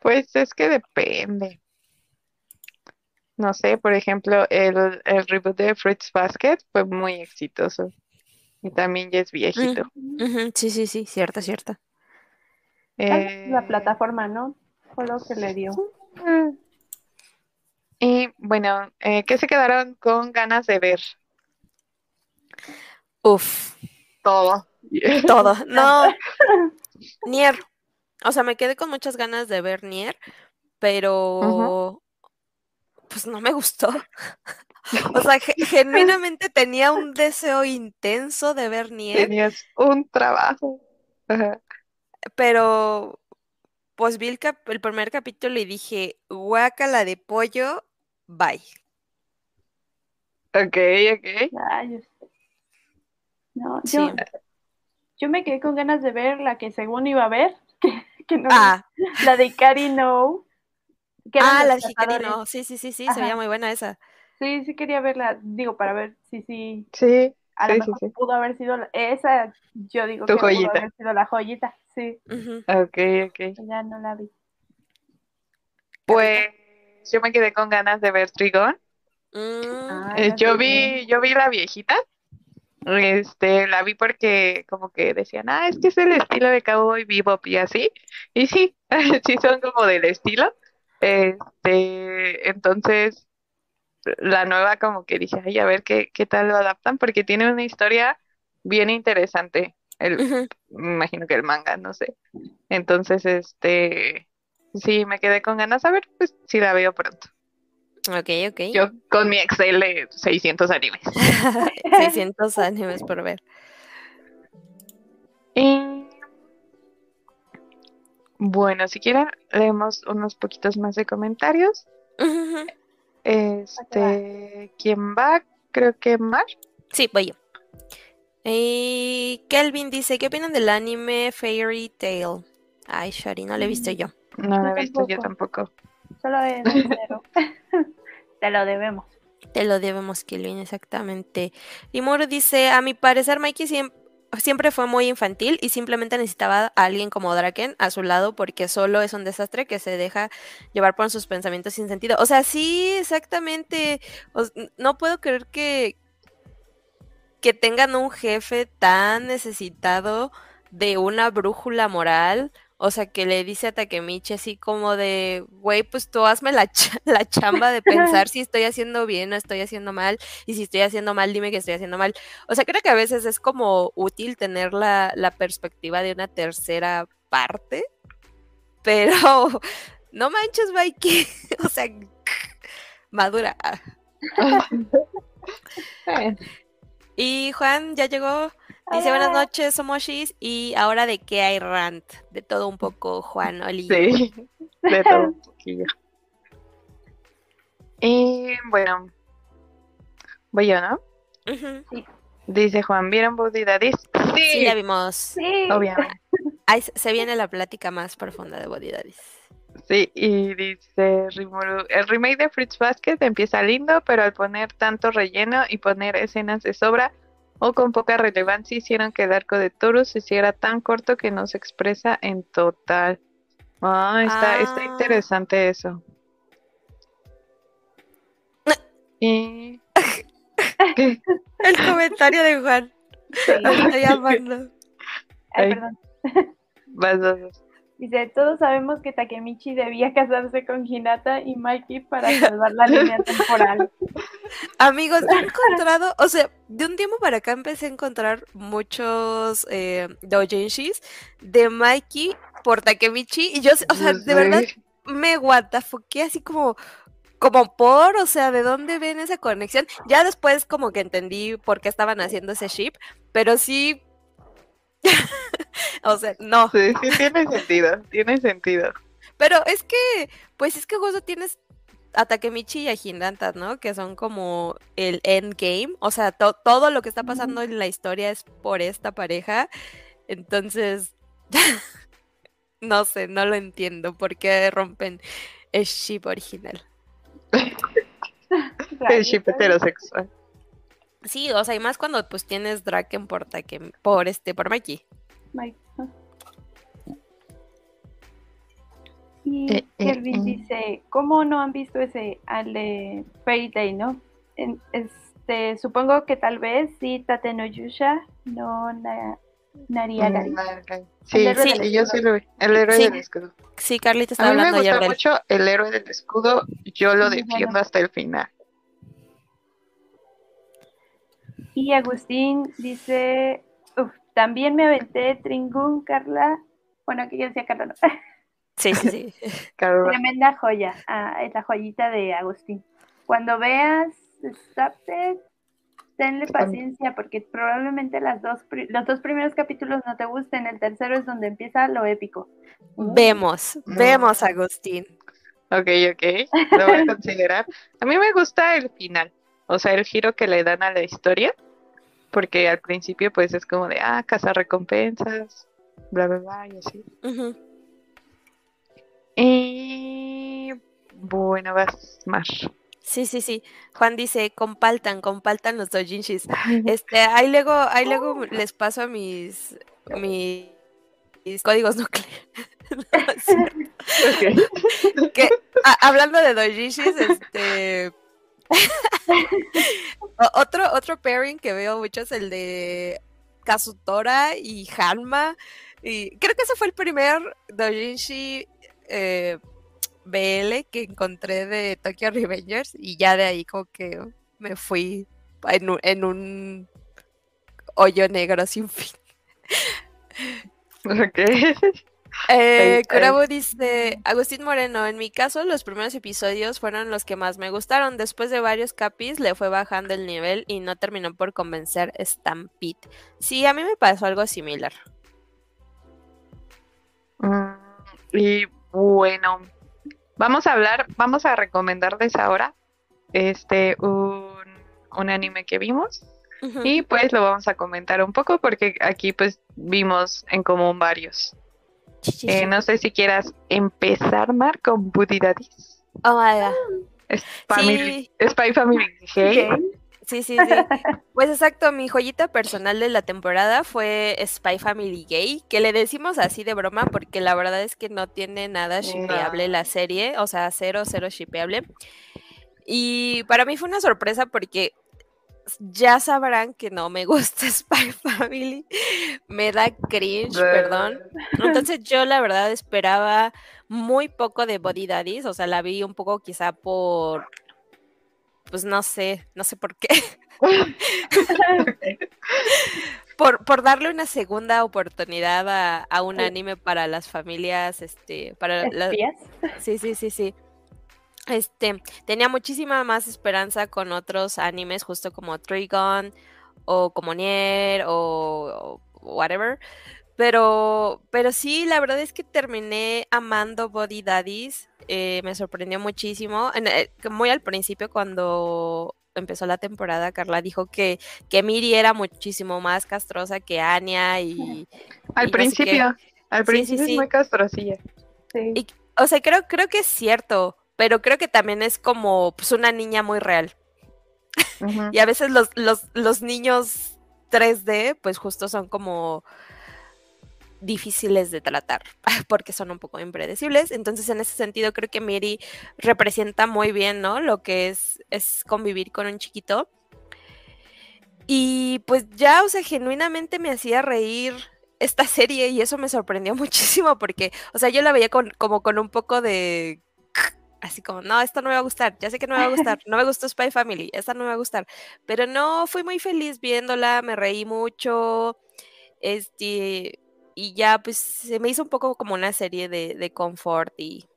Pues es que depende. No sé, por ejemplo, el, el reboot de Fruits Basket fue muy exitoso. Y también ya es viejito. Sí, sí, sí, cierto, cierto. Tal vez La Eh, plataforma, ¿no? Fue lo que le dio. mm. Y bueno, eh, ¿qué se quedaron con ganas de ver? Uf, Todo. todo. No, Nier. O sea, me quedé con muchas ganas de ver Nier, pero pues no me gustó. O sea, ge- genuinamente tenía un deseo intenso de ver Nier, Tenías un trabajo. Ajá. pero pues vi el, cap- el primer capítulo y dije, guácala de pollo, bye. Ok, ok. Rayos. No, Sí. yo, yo me quedé con ganas de ver la que según iba a ver, que, que no Ah, la de Cari No. que ah, la de cazadores. no. Sí, sí, sí, sí, se Ajá. veía muy buena esa. Sí, sí quería verla, digo, para ver si sí, Sí, a lo Sí, mejor sí. pudo haber sido la- esa, yo digo Tu que pudo haber sido la joyita, sí, Ujú. ok, ok. ya no la vi. Pues yo me quedé con ganas de ver Trigón. Mm, Ah, Eh, yo vi, yo vi la viejita. Este, la vi porque como que decían, ah, es que es el estilo de Cowboy Bebop y así. Y sí, sí son como del estilo. Este, entonces, la nueva como que dije, ay, a ver qué, qué tal lo adaptan, porque tiene una historia bien interesante. El, me imagino que el manga, no sé. Entonces, este, sí, me quedé con ganas. A ver, pues si la veo pronto. Ok, ok. Yo con mi Excel de 600 animes. 600 animes por ver. Y bueno, si quieren, leemos unos poquitos más de comentarios. Ujú. Este, ¿quién va? Creo que Mar. Sí, voy yo. Y Kelvin dice, ¿qué opinan del anime Fairy Tail? Ay, Shari, no lo he visto yo. No lo he visto yo tampoco. Solo es dinero. Te lo debemos. Te lo debemos, Kelvin, exactamente. Y Moro dice, a mi parecer Mikey siem- siempre fue muy infantil y simplemente necesitaba a alguien como Draken a su lado porque solo es un desastre que se deja llevar por sus pensamientos sin sentido. O sea, sí, exactamente. No puedo creer que, que tengan un jefe tan necesitado de una brújula moral. O sea, que le dice a Takemichi así como de, güey, pues tú hazme la, cha- la chamba de pensar si estoy haciendo bien o estoy haciendo mal. Y si estoy haciendo mal, dime que estoy haciendo mal. O sea, creo que a veces es como útil tener la, la perspectiva de una tercera parte. Pero no manches, Mikey. O sea, madura. Y Juan ya llegó. Dice buenas Hola. noches, Somoshis. Y ahora de qué hay rant. De todo un poco, Juan Oli. Sí, de todo un poquillo. Y bueno, voy yo, ¿no? Ujú. Dice Juan, ¿vieron Buddy Daddies? Sí, Sí, ya vimos. Sí. obviamente. Ahí se- viene la plática más profunda de Body Daddies. Sí, y dice Rimuru, el remake de Fruits Basket empieza lindo, pero al poner tanto relleno y poner escenas de sobra o con poca relevancia hicieron que el arco de Toru se hiciera tan corto que no se expresa en total. Ah, está, está Ah. interesante eso. Y... El comentario de Juan. Sí. Estoy. Ay, Ay. perdón. Vas, vas, vas. Dice, todos sabemos que Takemichi debía casarse con Hinata y Mikey para salvar la línea temporal. Amigos, yo he encontrado, o sea, de un tiempo para acá empecé a encontrar muchos eh, doujinshis de Mikey por Takemichi y yo, o sea, de verdad me guatafoqué así como, como por, o sea, ¿de dónde ven esa conexión? Ya después como que entendí por qué estaban haciendo ese ship, pero sí, o sea, no, Sí, sí, tiene sentido, tiene sentido. pero es que, pues es que justo tienes a Takemichi y a Hinata, ¿no? Que son como el endgame, o sea, to- todo lo que está pasando en la historia es por esta pareja, entonces, no sé, no lo entiendo, ¿por qué rompen el ship original? El ship heterosexual. Sí, o sea, y más cuando pues tienes Draken por Takem, por este, por Mikey. Mike. Y Eh, eh, Kelvin eh. dice, ¿cómo no han visto ese al de Fairy Tail, no? En- este, supongo que tal vez sí Tate no Yusha, no na, Nariagari. Mm, Sí, sí, yo sí lo vi. El héroe Sí. del escudo. Sí, Carlita A estaba mí me hablando ayer gusta de él. mucho el héroe del escudo. Yo lo defiendo hasta el final. Y Agustín dice, "Uf, también me aventé Tringun, Carla. Bueno, aquí ya decía Carla, no. Sí, sí, sí. Carol. Tremenda joya. Ah, es la joyita de Agustín. Cuando veas Stapted, tenle paciencia porque probablemente las dos, pri- los dos primeros capítulos no te gusten. El tercero es donde empieza lo épico. Vemos, No. vemos, Agustín. Ok, ok, lo voy a considerar. A mí me gusta el final, o sea, el giro que le dan a la historia, porque al principio pues es como de, ah, casa recompensas, bla, bla, bla, y así. Y bueno, vas más. Sí, sí, sí. Juan dice, compartan, compartan los doujinshis. Este, ahí luego, ahí luego les paso a mis, mis, mis códigos nucleares. No, que a- hablando de doujinshis, este otro otro pairing que veo mucho es el de Kazutora y Hanma y creo que ese fue el primer doujinshi eh, BL que encontré de Tokyo Revengers y ya de ahí como que me fui en un, en un hoyo negro sin fin. Ok. Eh, Kurabo dice, Agustín Moreno, en mi caso los primeros episodios fueron los que más me gustaron. Después de varios capis le fue bajando el nivel y no terminó por convencer Stampede. Sí, a mí me pasó algo similar. Mm, Y bueno, vamos a hablar, vamos a recomendarles ahora este un, un anime que vimos y pues lo vamos a comentar un poco porque aquí pues vimos en común varios. Eh, no sé si quieras empezar, Mar, con Buddy Daddies. Oh my God. Family, Spy Family Gay. Ok. Sí, sí, sí. Pues exacto, mi joyita personal de la temporada fue Spy Family Gay, que le decimos así de broma porque la verdad es que no tiene nada shipeable No. la serie, o sea, cero, cero shipeable. Y para mí fue una sorpresa porque ya sabrán que no me gusta Spy Family, me da cringe, perdón. Entonces yo la verdad esperaba muy poco de Body Daddies, o sea, la vi un poco quizá por, pues no sé, no sé por qué, por, por darle una segunda oportunidad a, a un Sí. anime para las familias, este, para la- Espías. Sí, sí, sí, sí. Este, tenía muchísima más esperanza con otros animes, justo como Trigon o como Nier o, o whatever. Pero, pero sí, la verdad es que terminé amando Body Daddies. eh, me sorprendió muchísimo. En- eh, muy al principio, cuando empezó la temporada, Carla dijo que, que Miri era muchísimo más castrosa que Anya y, Al y no sé qué. principio, al Sí, sí, principio sí. es muy castrosilla. Sí. Y- O sea, creo, creo que es cierto, pero creo que también es como pues, una niña muy real. Y a veces los, los, los niños 3D, pues justo son como difíciles de tratar, porque son un poco impredecibles. Entonces, en ese sentido, creo que Miri representa muy bien, ¿no? Lo que es, es convivir con un chiquito. Y pues ya, o sea, genuinamente me hacía reír esta serie y eso me sorprendió muchísimo porque, o sea, yo la veía con, como con un poco de... Así como, no, esto no me va a gustar, ya sé que no me va a gustar, no me gustó Spy Family, esta no me va a gustar, pero no, fui muy feliz viéndola, me reí mucho, este, y ya pues se me hizo un poco como una serie de, de confort y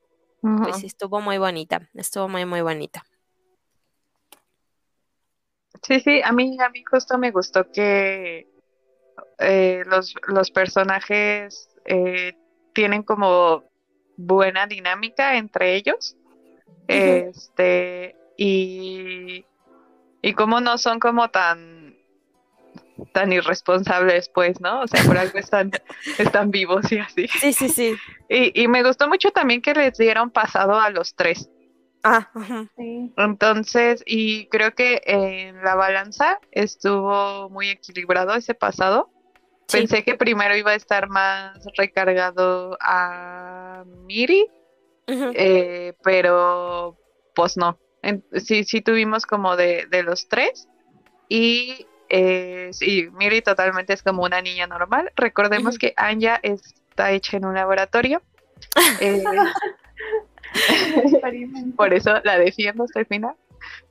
pues estuvo muy bonita, estuvo muy, muy bonita. Sí, sí, a mí, a mí justo me gustó que eh, los, los personajes eh, tienen como buena dinámica entre ellos. Este, y, y como no son como tan, tan irresponsables, pues, ¿no? O sea, por algo están, están vivos y así. Sí, sí, sí. Y, y me gustó mucho también que les dieron pasado a los tres. Ah. Sí. Entonces, y creo que en la balanza estuvo muy equilibrado ese pasado. Sí. Pensé que primero iba a estar más recargado a Miri, Eh, pero pues no. En- sí, sí tuvimos como de, de los tres. Y eh, sí, Miri totalmente es como una niña normal. Recordemos que Anya está hecha en un laboratorio. Eh, por eso la defiendo hasta el final.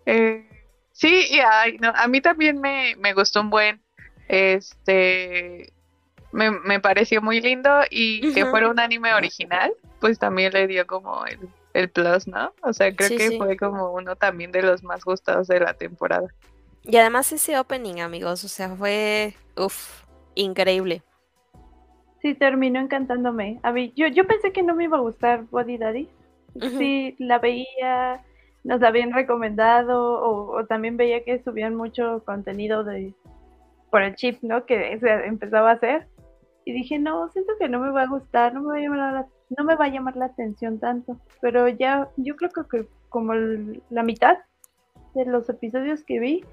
Eh, sí, y ay, no, a mí también me, me gustó un buen, este, me, me pareció muy lindo y que fuera un anime original, pues también le dio como el, el plus, ¿no? O sea, creo Sí, que sí. fue como uno también de los más gustados de la temporada. Y además ese opening, amigos, o sea, fue, uff, increíble. Sí, terminó encantándome. A mí, yo, yo pensé que no me iba a gustar Body Daddy. Sí la veía, nos la habían recomendado, o, o también veía que subían mucho contenido de por el chip, ¿no? Que se empezaba a hacer. Y dije, no, siento que no me va a gustar, no me va a llamar la, no me va a llamar la atención tanto. Pero ya, yo creo que, como la mitad de los episodios que vi,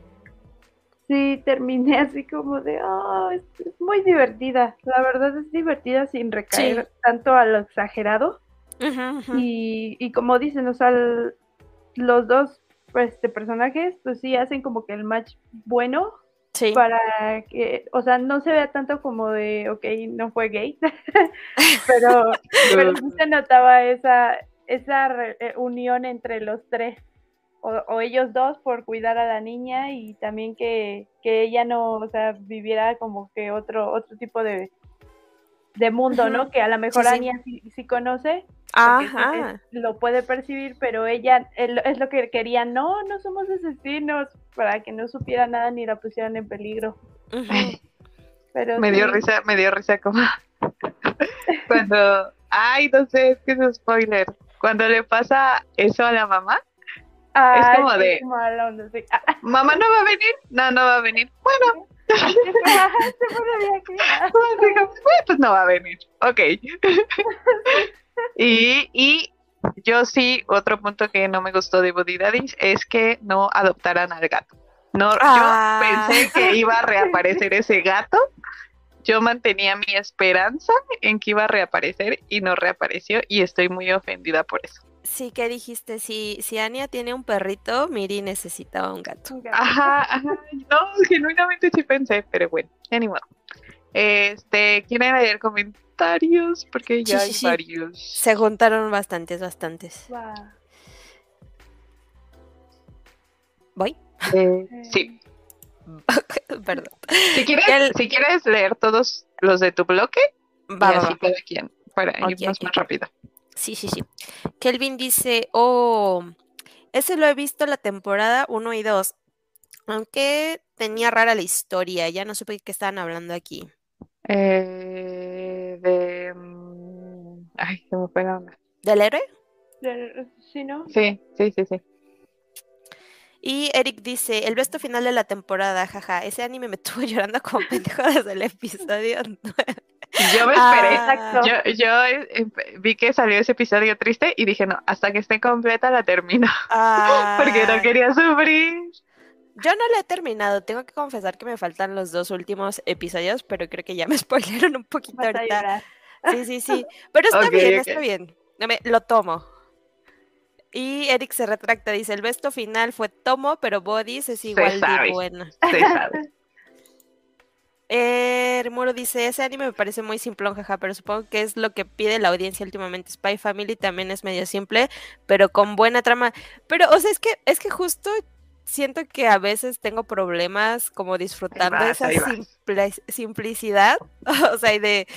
sí terminé así como de, oh, es, es muy divertida. La verdad es divertida sin recaer tanto a lo exagerado. Y, y como dicen, o sea, el- los dos pues, este, personajes, pues sí hacen como que el match bueno Sí. para que, o sea, no se vea tanto como de, ok, no fue gay, pero, pero sí se notaba esa, esa re- eh, unión entre los tres, o, o ellos dos por cuidar a la niña y también que, que ella no, o sea, viviera como que otro, otro tipo de, de mundo, ¿no? Que a lo mejor sí. Anya sí, sí conoce, Ajá. es- lo puede percibir, pero ella el- es lo que quería, no, no somos asesinos, para que no supiera nada ni la pusieran en peligro. Pero Me dio risa, me dio risa como cuando, ay, no sé, es que es un spoiler. Cuando le pasa eso a la mamá, ay, como de- mamá no va a venir, no, no va a venir. Bueno, Ah, pues, digo, "Bueno, pues no va a venir. Ok. y, y yo sí, otro punto que no me gustó de Buddy Daddies es que no adoptaran al gato. No, Ah. yo pensé que iba a reaparecer ese gato. Yo mantenía mi esperanza en que iba a reaparecer y no reapareció y estoy muy ofendida por eso. Sí, ¿qué dijiste? Si, si Anya tiene un perrito, Miri necesitaba un gato. un gato. Ajá, ajá. No, genuinamente sí pensé, pero bueno, modo. Este, ¿quieren leer comentarios? Porque ya Sí, hay sí, sí. varios. Se juntaron bastantes, bastantes. ¿Voy? Eh, sí. Perdón. Si quieres, El- si quieres leer todos los de tu bloque, Va, y va, así va. cada quien, para irnos más rápido. Sí, sí, sí. Kelvin dice, oh, ese lo he visto la temporada 1 y 2, aunque tenía rara la historia, ya no supe de qué estaban hablando aquí. Eh, de... mm, Ay, se me fue la onda. ¿Del héroe? de- Sí, ¿no? Sí, sí, sí, sí. Y Eric dice, el besto final de la temporada, jaja, ese anime me tuvo llorando como pendejo desde el episodio 9. Yo me esperé. Ah, Yo, yo eh, vi que salió ese episodio triste y dije, no, hasta que esté completa la termino. Porque no ah, quería sufrir. Yo no lo he terminado, tengo que confesar que me faltan los dos últimos episodios, pero creo que ya me spoilearon un poquito ahorita. Sí, sí, sí. Pero está bien, está bien. No me- lo tomo. Y Eric se retracta, dice, el besto final fue tomo, pero Bodies es igual de sabe. bueno. Se sabe. Eh, Muro dice, ese anime me parece muy simplón, jaja, pero supongo que es lo que pide la audiencia últimamente. Spy Family también es medio simple, pero con buena trama. Pero, o sea, es que, es que justo siento que a veces tengo problemas como disfrutando vas, esa simple- simplicidad, o sea, y de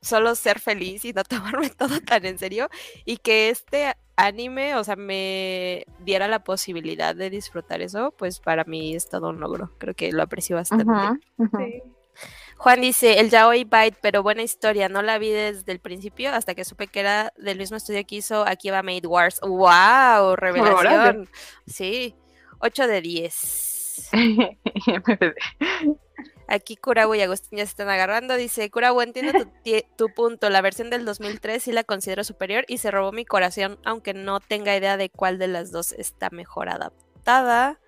solo ser feliz y no tomarme todo tan en serio, y que este anime, o sea, me diera la posibilidad de disfrutar eso, pues para mí es todo un logro. Creo que lo aprecio bastante. Sí. Juan dice, el Yaoi Bite, pero buena historia, no la vi desde el principio hasta que supe que era del mismo estudio que hizo Akiba Made Wars. ¡Wow! Revelación. Sí, 8 de 10. MVD. Aquí Kurabu y Agustín ya se están agarrando. Dice, Kurabu, entiendo tu, tu punto. La versión del 2003 sí la considero superior y se robó mi corazón, aunque no tenga idea de cuál de las dos está mejor adaptada.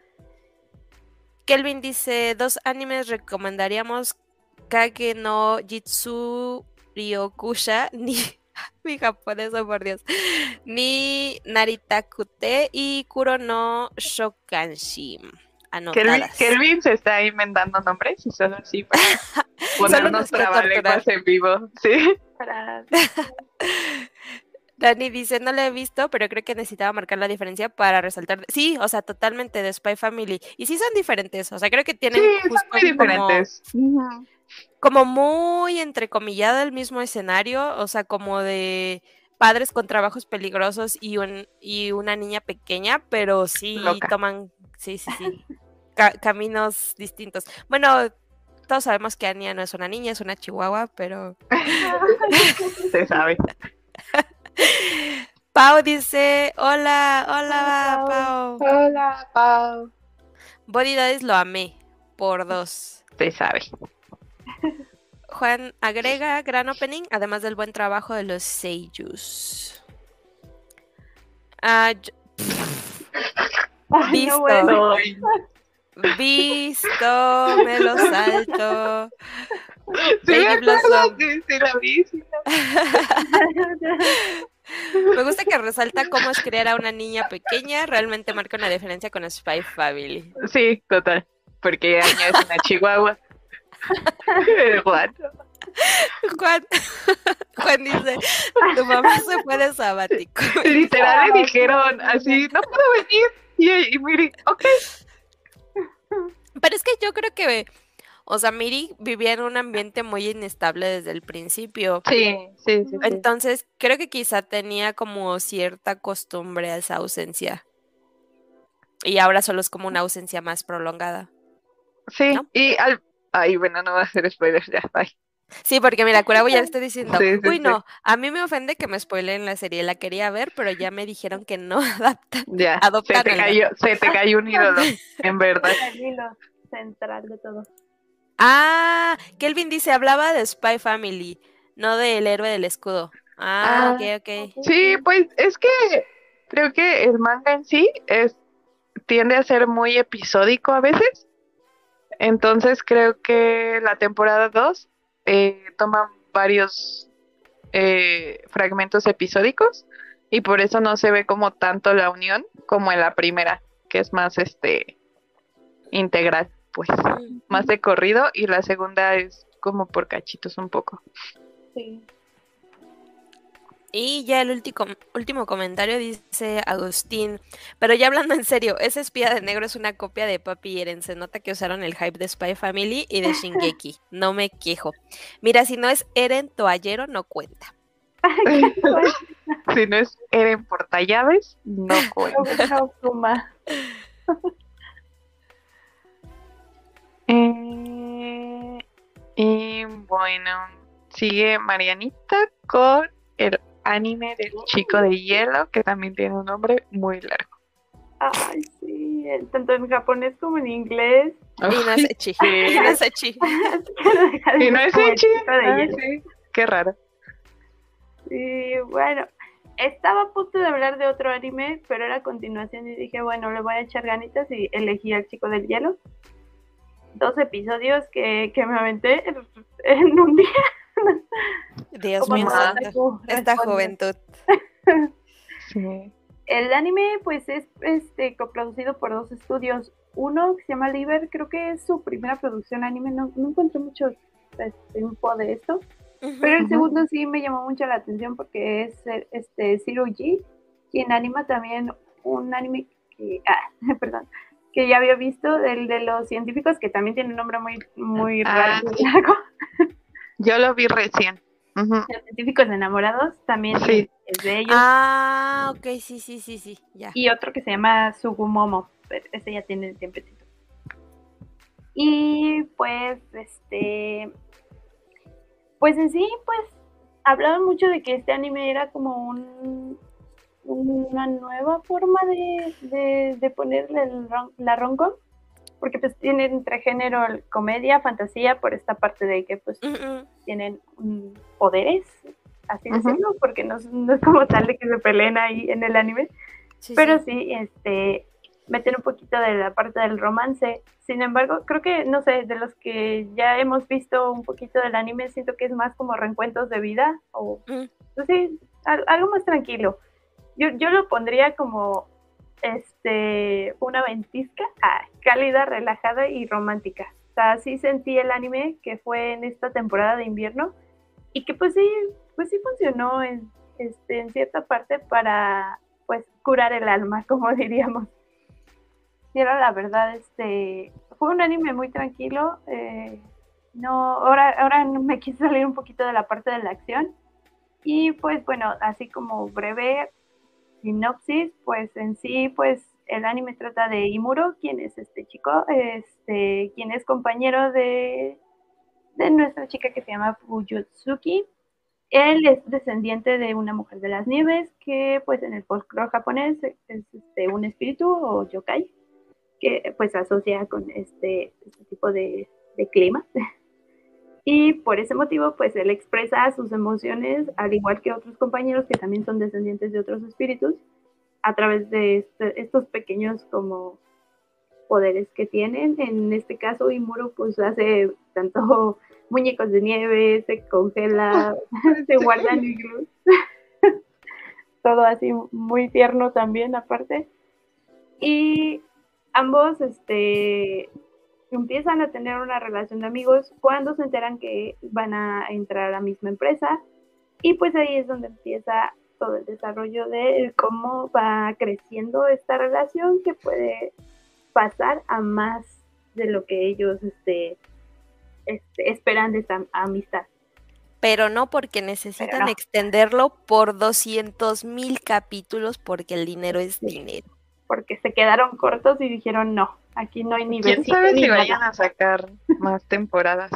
Kelvin dice, dos animes recomendaríamos Kage no Jitsu Ryokusha, ni mi japonés, oh, por Dios, ni Naritakute y Kuro no Shokanshi. Kelvin, Anotadas. Kelvin se está inventando nombres y solo así para ponernos trabalenguas en vivo. Sí. Para... Dani dice, no la he visto, pero creo que necesitaba marcar la diferencia para resaltar. Sí, o sea, totalmente de Spy Family. Y sí son diferentes, o sea, creo que tienen Sí, son muy diferentes. Como muy entrecomillado el mismo escenario, o sea, como de padres con trabajos peligrosos y, un, y una niña pequeña, pero sí Loca. toman, sí, sí, sí, ca- caminos distintos. Bueno, todos sabemos que Anya no es una niña, es una chihuahua, pero... Se sabe. Pau dice, hola, hola, Hola, Pau. Hola, Pau. Body Daddies lo amé, por dos. Se sabe. Juan agrega gran opening, además del buen trabajo de los Seiyus. Ah, yo- Ay, Visto. no, bueno. Visto, me lo salto. Sí, me acuerdo, sí, sí la vi. sí la- Me gusta que resalta cómo es criar a una niña pequeña, realmente marca una diferencia con Spy Family. Sí, total. Porque Aña es una chihuahua. What? Juan, Juan dice, tu mamá se fue de sabático. Literal le dijeron así, no puedo venir. Y, y Miri, ok. Pero es que yo creo que, o sea, Miri vivía en un ambiente muy inestable desde el principio. Sí, sí, sí. sí. Entonces, creo que quizá tenía como cierta costumbre a esa ausencia. Y ahora solo es como una ausencia más prolongada. Sí, ¿no? y al... Ay, bueno, no va a hacer spoilers ya, bye. Sí, porque mira, Curabo ya le está diciendo, Sí, sí, uy, sí. no, a mí me ofende que me spoileen la serie, la quería ver, pero ya me dijeron que no adaptan. Ya, se Adoptan te el cayó, se te cayó un ídolo, en verdad. El hilo central de todo. Ah, Kelvin dice, hablaba de Spy Family, no del héroe del escudo. Ah, Ah. ok, ok. Sí, pues es que creo que el manga en sí es tiende a ser muy episódico a veces. Entonces creo que la temporada 2 eh, toma varios eh, fragmentos episódicos y por eso no se ve como tanto la unión como en la primera, que es más este integral, pues más de corrido y la segunda es como por cachitos un poco. Sí. Y ya el último, último comentario dice Agustín, pero ya hablando en serio, ese espía de negro es una copia de Papi Eren, se nota que usaron el hype de Spy Family y de Shingeki, no me quejo. Mira, si no es Eren Toallero, no cuenta. Si no es Eren portallaves, no cuenta. Eh, y bueno, sigue Marianita con anime del chico de hielo, que también tiene un nombre muy largo. Ay, sí, el- tanto en japonés como en inglés. Y no es Echi, y no es Echi. Y no es Como el Echi. chico de Ah, hielo. sí, Qué raro. Sí, bueno, estaba a punto de hablar de otro anime, pero era a continuación y dije, bueno, le voy a echar ganitas y elegí al chico del hielo. Dos episodios que, que me aventé en, en un día. Dios mío esta juventud. Sí. El anime, pues, es este coproducido por dos estudios. Uno que se llama Liber, creo que es su primera producción anime. No, no encontré mucho este, info de esto. Pero el segundo sí me llamó mucho la atención porque es este Zero G, quien anima también un anime que, ah, perdón, que ya había visto, el de los científicos, que también tiene un nombre muy, muy Ah, raro. Yo lo vi recién. Los científicos enamorados también Sí. es de ellos. Ah, ok, sí, sí, sí, sí, ya. Y otro que se llama Sugumomo, pero ese ya tiene tiempecito. Y pues, este, pues en sí, pues hablaban mucho de que este anime era como un, una nueva forma de, de, de ponerle el ron- la rom-com, porque pues tienen entre género comedia, fantasía, por esta parte de que pues tienen mm, poderes, así Ujú. decirlo, porque no, es- no es como tal de que se peleen ahí en el anime. Sí, Pero sí. sí, este, meten un poquito de la parte del romance. Sin embargo, creo que, no sé, de los que ya hemos visto un poquito del anime, siento que es más como reencuentros de vida o, pues sí, al- algo más tranquilo. Yo, yo lo pondría como, este, una ventisca, ah, cálida, relajada y romántica. O sea, sí sentí el anime que fue en esta temporada de invierno y que pues sí, pues sí funcionó en, este, en cierta parte para pues curar el alma, como diríamos. Y era la verdad, este, fue un anime muy tranquilo. eh, no, ahora, ahora me quise salir un poquito de la parte de la acción. Y pues bueno, así como breve sinopsis, pues en sí, pues el anime trata de Imuro, quien es este chico, este, quien es compañero de, de nuestra chica que se llama Fuyutsuki. él es descendiente de una mujer de las nieves que pues en el folclore japonés es este, un espíritu o yokai que pues asocia con este, este tipo de, de clima. Y por ese motivo, pues él expresa sus emociones, al igual que otros compañeros que también son descendientes de otros espíritus, a través de este, estos pequeños como poderes que tienen. En este caso, Imuro pues hace tanto muñecos de nieve, se congela, se guardan iglús. Todo así muy tierno también aparte. Y ambos este, empiezan a tener una relación de amigos cuando se enteran que van a entrar a la misma empresa. Y pues ahí es donde empieza todo el desarrollo de cómo va creciendo esta relación que puede pasar a más de lo que ellos este, este, esperan de esta amistad. Pero no porque necesitan extenderlo por 200 mil capítulos porque el dinero es dinero. Porque se quedaron cortos y dijeron no, aquí no hay nivel. ¿Quién sabe si vayan a sacar más temporadas?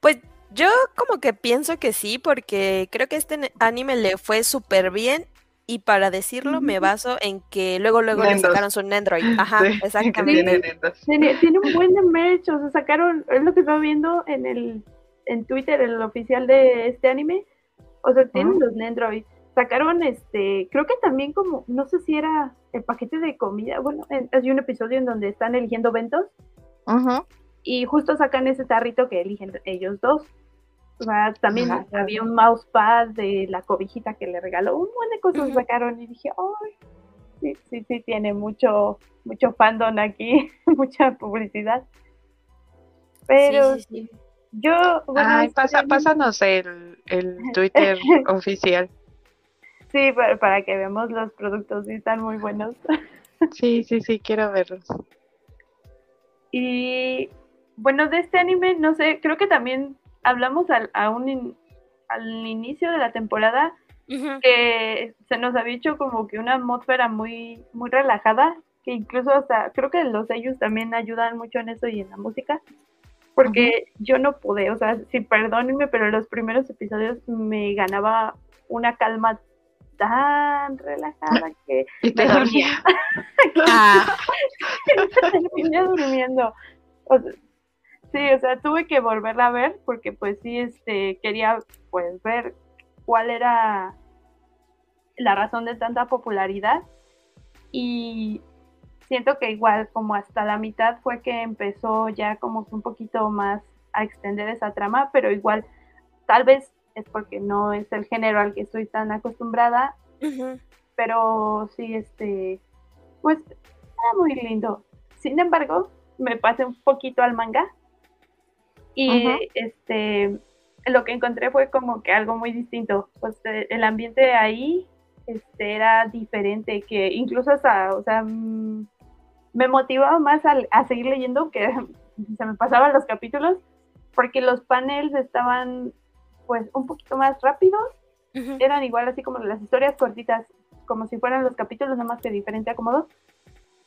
Pues yo como que pienso que sí, porque creo que este anime le fue súper bien y para decirlo me baso en que luego luego le sacaron su Nendroid. Ajá, exactamente. Tiene, tiene, un buen de merch, o sea, sacaron, es lo que estaba viendo en el en Twitter, el oficial de este anime. O sea, tienen los Nendroid. Sacaron este, creo que también como, no sé si era el paquete de comida, bueno, hay un episodio en donde están eligiendo ventos. Y justo sacan ese tarrito que eligen ellos dos. O sea, también había un mousepad de la cobijita que le regaló. Un montón de cosas sacaron y dije, ¡ay! Sí, sí, sí, tiene mucho, mucho fandom aquí, mucha publicidad. Pero yo. Ay, pasa, pásanos el, el Twitter oficial. Sí, para, para, que veamos los productos, sí, están muy buenos. Sí, sí, sí, quiero verlos. Y bueno, de este anime, no sé, creo que también hablamos al, a un al inicio de la temporada que se nos había hecho como que una atmósfera muy, muy relajada, que incluso hasta creo que los ellos también ayudan mucho en eso y en la música, porque yo no pude, o sea, sí, perdónenme, pero los primeros episodios me ganaba una calma tan relajada que y te dormía. ah. terminé durmiendo. O sea, Sí, o sea, tuve que volverla a ver porque pues sí, este, quería pues ver cuál era la razón de tanta popularidad y siento que igual como hasta la mitad fue que empezó ya como un poquito más a extender esa trama, pero igual tal vez es porque no es el género al que estoy tan acostumbrada, pero sí, este, pues era muy lindo. Sin embargo, me pasé un poquito al manga y este lo que encontré fue como que algo muy distinto. Pues eh, el ambiente ahí este, era diferente, que incluso hasta, o sea, mm, me motivaba más a, seguir leyendo que se me pasaban los capítulos, porque los paneles estaban pues un poquito más rápidos, eran igual así como las historias cortitas, como si fueran los capítulos, nada más que diferente acomodo.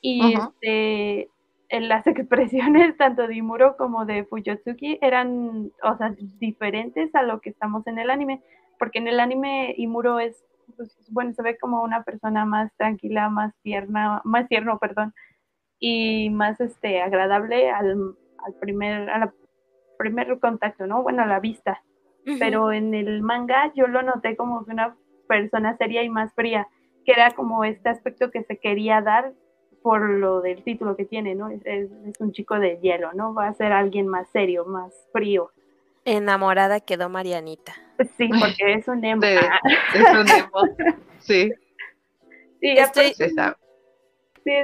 Y este en las expresiones tanto de Imuro como de Fuyotsuki eran, o sea, diferentes a lo que estamos en el anime, porque en el anime Imuro es, pues, bueno, se ve como una persona más tranquila, más tierna, más tierno, perdón, y más este agradable al, al primer, a primer contacto, ¿no? Bueno, a la vista. Pero en el manga yo lo noté como una persona seria y más fría, que era como este aspecto que se quería dar por lo del título que tiene, ¿no? Es, es, un chico de hielo, ¿no? Va a ser alguien más serio, más frío. Enamorada quedó Marianita. Sí, porque es un emo. es un emo, sí. Sí, Estoy... sí,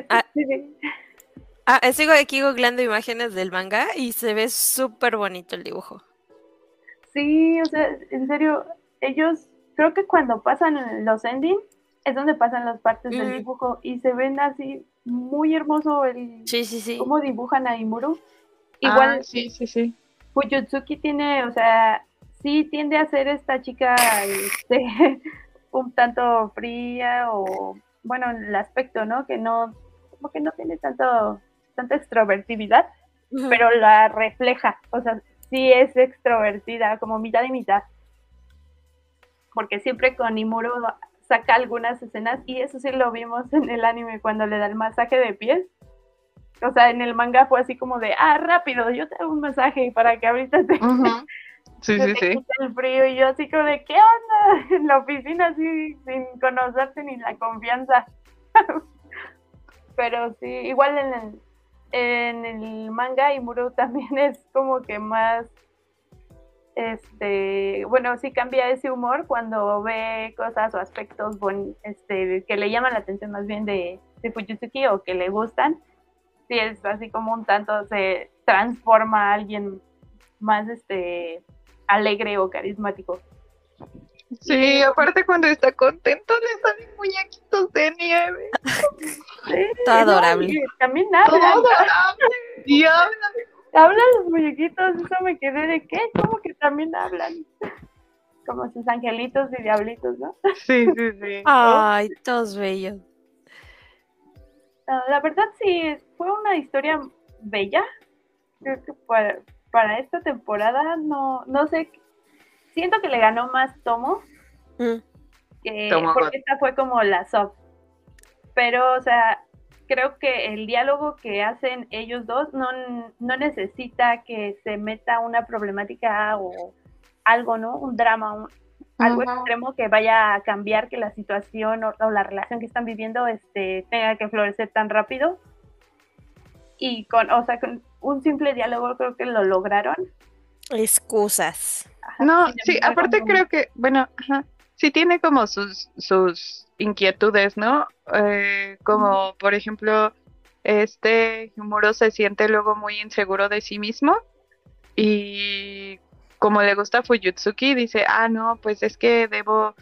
ah, sí, sí. Ah, sigo aquí googleando imágenes del manga y se ve súper bonito el dibujo. Sí, o sea, en serio, ellos creo que cuando pasan los endings es donde pasan las partes del dibujo y se ven así muy hermoso el sí, sí, sí. cómo dibujan a Imuru. Igual, ah, sí, sí, sí. Fuyutsuki tiene, o sea, sí tiende a ser esta chica este, un tanto fría o, bueno, el aspecto, ¿no? Que no, como que no tiene tanto, tanta extrovertividad, pero la refleja, o sea, sí es extrovertida, como mitad y mitad. porque siempre con Imuro saca algunas escenas y eso sí lo vimos en el anime cuando le da el masaje de pies. O sea, en el manga fue así como de, ah, rápido, yo te hago un masaje para que ahorita te, Sí, sí, sí. quite el frío. Y yo así como de, ¿qué onda? En la oficina así, sin conocerte ni la confianza. Pero sí, igual en el, en el manga Imuro también es como que más este, bueno, sí cambia ese humor cuando ve cosas o aspectos este, que le llaman la atención más bien de, de Fujitsuki o que le gustan. Sí, es así como un tanto se transforma a alguien más este, alegre o carismático. Sí, aparte cuando está contento le salen muñequitos de nieve. Sí, Todo adorable. también habla. Todo adorable. Y habla. Hablan los muñequitos, eso me quedé de qué, como que también hablan. Como sus angelitos y diablitos, ¿no? Sí, sí, sí. Ay, todos bellos. La verdad sí, fue una historia bella. Creo que para, para esta temporada no, no sé, siento que le ganó más Tomo, Mm, que, Tomo porque God. esta fue como la sub. Pero, o sea, creo que el diálogo que hacen ellos dos no, no necesita que se meta una problemática o algo, ¿no? Un drama, un- algo Ajá. extremo que vaya a cambiar que la situación o, o la relación que están viviendo este, tenga que florecer tan rápido. Y con, o sea, con un simple diálogo creo que lo lograron. Excusas. No, sí, aparte creo que, bueno, ajá, sí tiene como sus, sus inquietudes, ¿no? Eh, como, por ejemplo, este Humuro se siente luego muy inseguro de sí mismo y como le gusta Fuyutsuki, dice, ah, no, pues es que debo...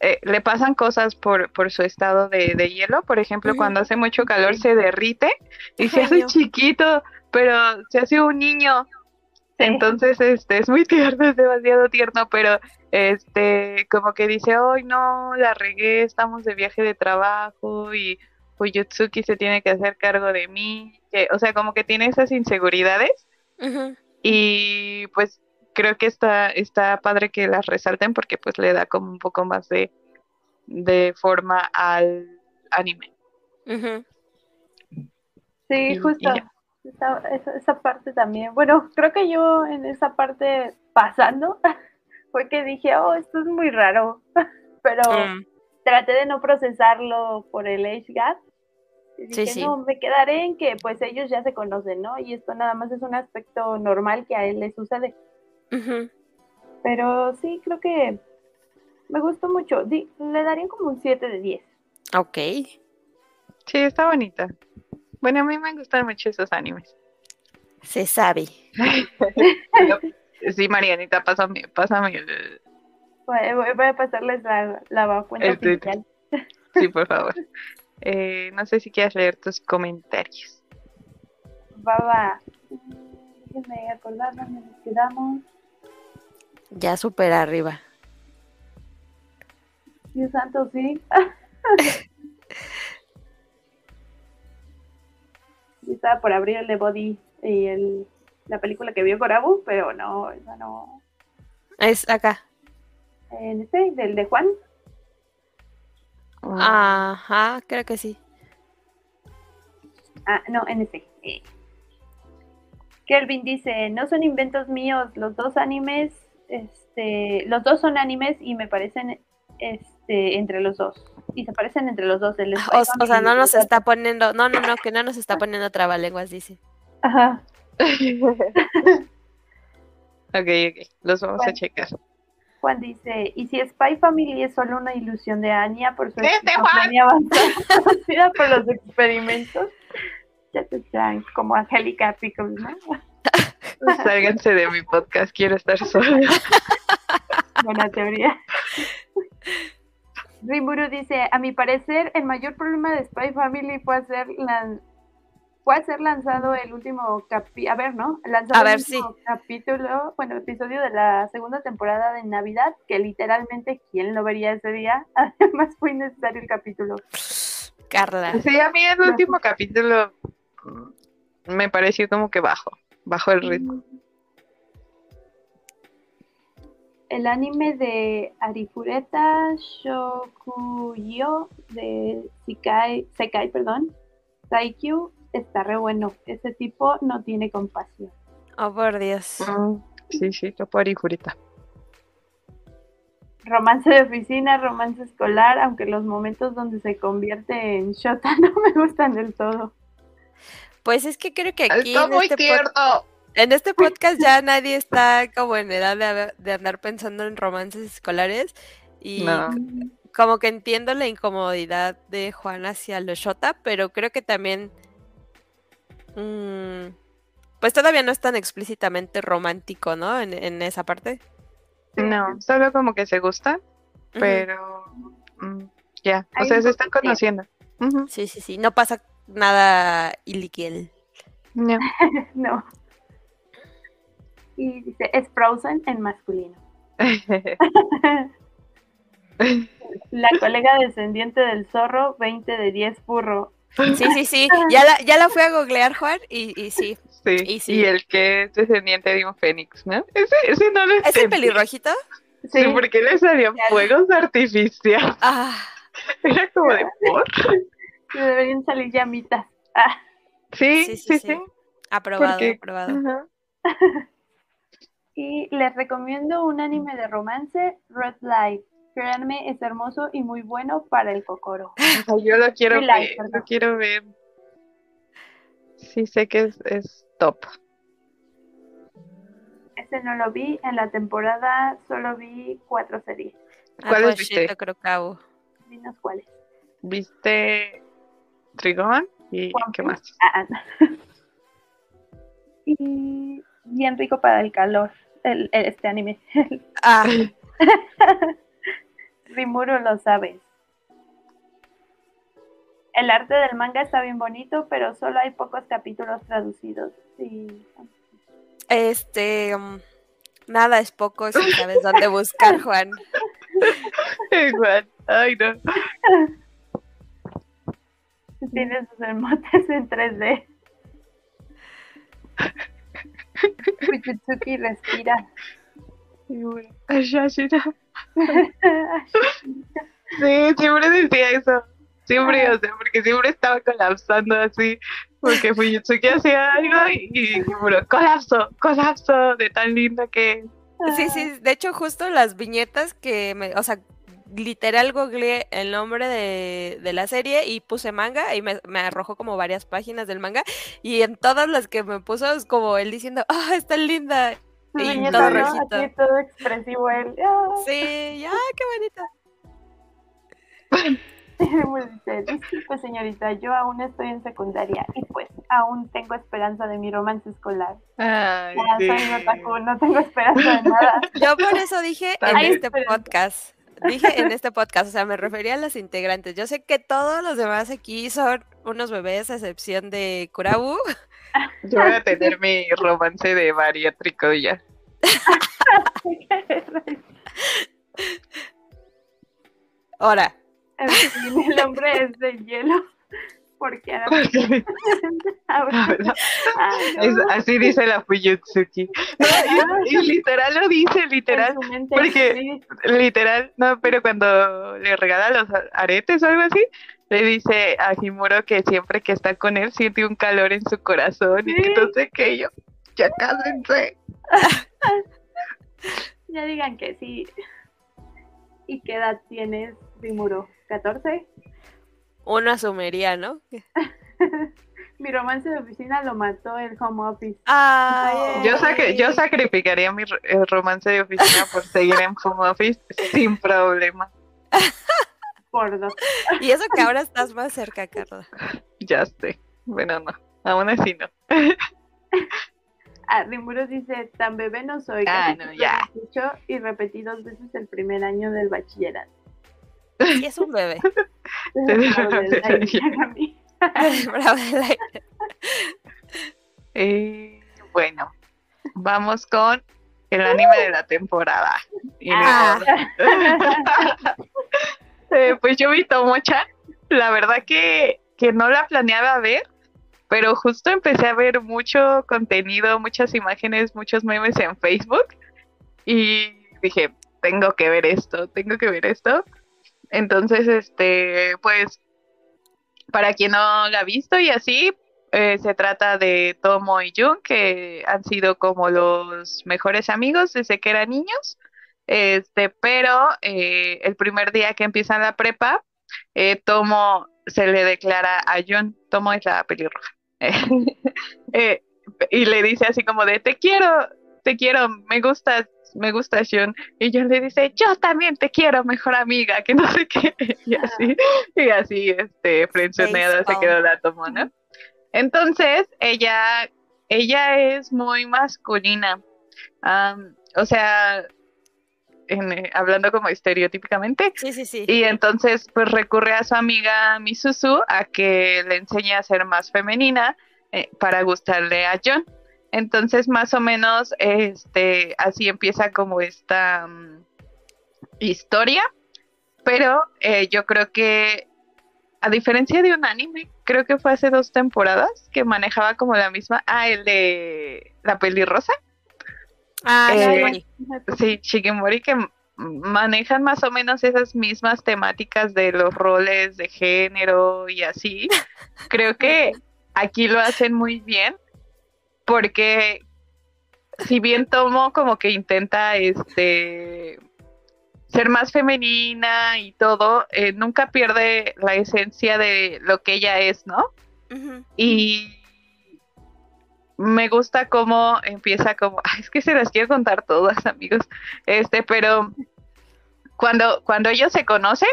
eh, le pasan cosas por, por su estado de, de hielo, por ejemplo, cuando hace mucho calor se derrite y se Ay, hace chiquito, pero se hace un niño. Entonces, este, es muy tierno, es demasiado tierno, pero este, como que dice, hoy no, la regué, estamos de viaje de trabajo y Fuyutsuki se tiene que hacer cargo de mí, que, o sea, como que tiene esas inseguridades y pues creo que está, está padre que las resalten porque pues le da como un poco más de, de forma al anime. Sí, Y- justo. Esa, esa, esa parte también. Bueno, creo que yo en esa parte pasando fue que dije, oh, esto es muy raro. Pero Mm, traté de no procesarlo por el age gap. Y Sí, dije, sí. no, me quedaré en que pues ellos ya se conocen, ¿no? Y esto nada más es un aspecto normal que a él le sucede. Pero sí, creo que me gustó mucho. Di- le daría como un 7 de 10. Ok. Sí, está bonita. Bueno, a mí me gustan mucho esos animes. Se sabe. Sí, Marianita, pásame, pásame el... Voy, a pasarles la, la cuenta El oficial. Sí, por favor. Eh, no sé si quieres leer tus comentarios. Va, va. Déjenme acordar dónde nos quedamos. Ya súper arriba. Dios santo, sí. Estaba por abrir el de Body y el, la película que vio Corabu, pero no, esa no. Es acá. En este, del de Juan. Ajá, creo que sí. Ah, no, en este. eh. Kelvin dice, no son inventos míos, los dos animes, este, los dos son animes y me parecen este, entre los dos. Y se parecen entre los dos. El O, o sea, no nos está poniendo, no, no, no, que no nos está poniendo trabalenguas, dice. Ajá. Ok, ok, los vamos a checar. Juan dice, ¿y si Spy Family es solo una ilusión de Anya por su ¡Este avanzada conocida por los experimentos? Ya te están como Angélica Pickles, ¿no? Sálganse de mi podcast, quiero estar sola. Buena teoría. Rimuru dice, a mi parecer, el mayor problema de Spy Family fue hacer fue hacer lanzado el último capítulo, a ver, ¿no? Lanzado A ver, el último capítulo, bueno, episodio de la segunda temporada de Navidad, que literalmente, ¿quién lo vería ese día? Además fue innecesario el capítulo. Carla. Sí, a mí el último capítulo mm, me pareció como que bajo, bajo el ritmo. El anime de Arifureta Shokuyo de Sekai, Sekai perdón, Saikyu está re bueno. Ese tipo no tiene compasión. Oh, por Dios. Mm, sí, sí, topo Arifureta. Romance de oficina, romance escolar, aunque los momentos donde se convierte en Shota no me gustan del todo. Pues es que creo que aquí Está en muy este. En este podcast ya nadie está como en edad de, andar pensando en romances escolares y No. como que entiendo la incomodidad de Juan hacia los Shota, pero creo que también mm, pues todavía no es tan explícitamente romántico, ¿no? En, en esa parte. No, solo como que se gustan, pero mm, ya, o sea, se están conociendo. Sí, sí, sí. No pasa nada iliquiel. ya. No. Y dice, es Frozen en masculino. La colega descendiente del zorro, 20 de 10 burro. Sí, sí, sí. Ya la, ya la fui a googlear, Juan, y, y sí. Sí, Y y, sí. el que es descendiente de un fénix, ¿no? Ese, ese no lo ¿Es el entendí. pelirrojito? Sí, porque le salían Ya. fuegos artificiales. Ah, Era como de por. Le deberían salir llamitas. Ah, Sí, Sí, sí, sí, sí. sí. aprobado, Porque- aprobado. Ajá. y les recomiendo un anime de romance, Red Light. Créanme, es hermoso y muy bueno para el cocoro. Yo lo quiero ver, perdón. lo quiero ver. Sí, sé que es, es top. Ese no lo vi, en la temporada solo vi cuatro series. ¿Cuáles Ah, viste? viste? creo cabo. Dinos cuáles. ¿Viste Trigón? ¿Y qué más? Ah, y bien rico para el calor, el, el- este anime. Ah, Rimuru lo sabes. El arte del manga está bien bonito, pero solo hay pocos capítulos traducidos. Sí. este. mm, nada es poco si sabes dónde buscar, Juan. Igual. Ay, no. Tiene sus emotes en 3D. Kuchitsuki respira. Sí, siempre decía eso. Siempre, o sea, porque siempre estaba colapsando así. Porque Fuyutsuki hacía algo y, y Kimuro, colapso, colapso, de tan lindo que es. Sí, sí, de hecho, justo las viñetas que me. O sea, literal googleé el nombre de, de la serie y puse manga y me, me arrojó como varias páginas del manga. Y en todas las que me puso es como él diciendo, ¡ah, está linda! Su Y viñeta, todo ¿no? rojito. Así todo expresivo él. Ah. Sí, ya, qué bonito. Pues señorita, yo aún estoy en secundaria y pues aún tengo esperanza de mi romance escolar. Ay, Ah, sí. soy un otaku, no tengo esperanza de nada. Yo por eso dije en este podcast. Dije en este podcast, o sea, me refería a los integrantes. Yo sé que todos los demás aquí son unos bebés, a excepción de Kurabu. Yo voy a tener mi romance de bariátrico ya. Ahora, En fin, el hombre es de hielo. Porque Ay, no, es- así dice la Fuyutsuki. No, y, y literal lo dice, literal. porque- sí. Literal, no, pero cuando le regala los aretes o algo así, le dice a Himuro que siempre que está con él siente un calor en su corazón y que Sí. no sé qué yo. Ya cásense. Ya digan que sí. ¿Y qué edad tienes, Rimuro? ¿14? Uno asumiría, ¿no? Mi romance de oficina lo mató el home office. Ay, Yo, sacri- yo sacrificaría mi romance de oficina por seguir en home office sin problema. Por dos. Y eso que ahora estás más cerca, Carla. Ya sé. Bueno, no. Aún así no. Ah, Rimuro dice, tan bebé no soy. Ah, no, ya. lo escucho y repetí dos veces el primer año del bachillerato. Sí, es un bebé. Eh, bueno, vamos con el anime de la temporada. Ni Ah. Eh, pues yo vi Tomo-chan. La verdad que, que no la planeaba ver, pero justo empecé a ver mucho contenido, muchas imágenes, muchos memes en Facebook. Y dije, tengo que ver esto, tengo que ver esto. Entonces, este, pues, para quien no la ha visto y así, eh, se trata de Tomo y Jun, que han sido como los mejores amigos desde que eran niños. Este, pero eh, el primer día que empiezan la prepa, eh, Tomo se le declara a Jun, Tomo es la pelirroja, y le dice así como de, te quiero, te quiero, me gustas, me gusta Jun. Y Jun le dice, yo también te quiero, mejor amiga, que no sé qué. Y así, y así, este, frenzoneada se quedó la Tomo, ¿no? Entonces, ella, ella es muy masculina. o sea, eh, hablando como estereotípicamente. Sí, sí, sí. Y entonces, pues recurre a su amiga Misuzu a que le enseñe a ser más femenina eh, para gustarle a John. Entonces, más o menos, este, así empieza como esta mm, historia. Pero eh, yo creo que a diferencia de un anime, creo que fue hace dos temporadas que manejaba como la misma. Ah, el de la pelirrosa. Ah, eh, sí, Shigemori, que manejan más o menos esas mismas temáticas de los roles de género y así. Creo que aquí lo hacen muy bien porque si bien Tomo como que intenta este ser más femenina y todo, eh, nunca pierde la esencia de lo que ella es, ¿no? Y me gusta cómo empieza como, es que se las quiero contar todas, amigos, este, pero cuando, cuando ellos se conocen,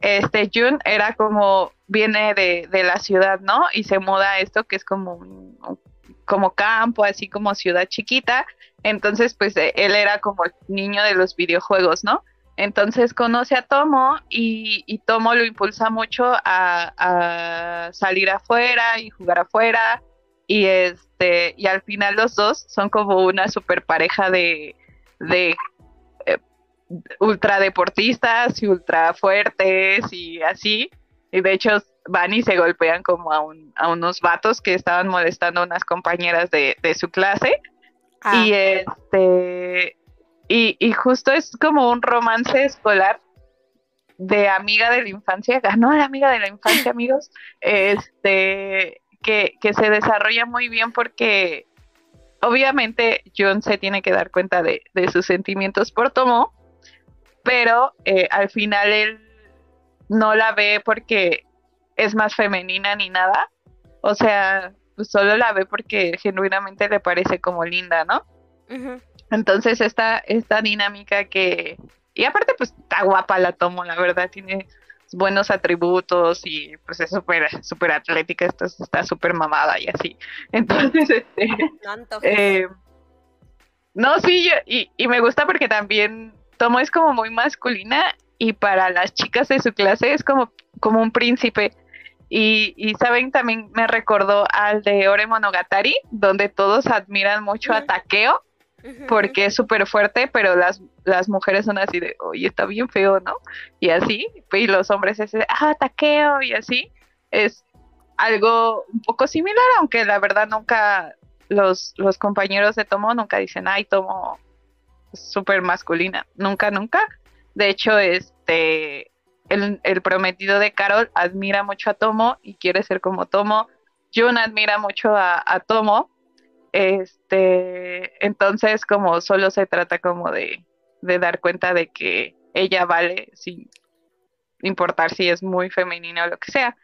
este, Jun era como, viene de, de la ciudad, ¿no? Y se muda a esto que es como como campo, así como ciudad chiquita, entonces pues él era como el niño de los videojuegos, ¿no? Entonces conoce a Tomo y, Tomo lo impulsa mucho a, salir afuera y jugar afuera. Y este, y al final los dos son como una super pareja de, de eh, ultra deportistas y ultra fuertes y así. Y de hecho van y se golpean como a, a unos vatos que estaban molestando a unas compañeras de, su clase. Ah. Y este y, y justo es como un romance escolar de amiga de la infancia, ganó a la amiga de la infancia, amigos, este, que, que se desarrolla muy bien porque obviamente John se tiene que dar cuenta de, de sus sentimientos por Tomo, pero eh, al final él no la ve porque es más femenina ni nada, o sea, pues solo la ve porque genuinamente le parece como linda, ¿no? Entonces esta, esta dinámica que... Y aparte pues está guapa la tomo, la verdad, tiene buenos atributos y pues es súper super atlética, está súper mamada y así. Entonces, este... Eh, no, sí, y, y me gusta porque también Tomo es como muy masculina y para las chicas de su clase es como, como un príncipe. Y, y, saben, también me recordó al de Ore Monogatari, donde todos admiran mucho a Takeo porque es súper fuerte, pero las, las mujeres son así de, oye, está bien feo, ¿no? Y así, y los hombres es ah, taqueo, y así. Es algo un poco similar, aunque la verdad nunca, los, los compañeros de Tomo nunca dicen, ay, Tomo súper masculina, nunca, nunca. De hecho, este, el, prometido de Carol admira mucho a Tomo y quiere ser como Tomo. Jun admira mucho a, Tomo este, entonces como solo se trata como de, dar cuenta de que ella vale sin importar si es muy femenina o lo que sea.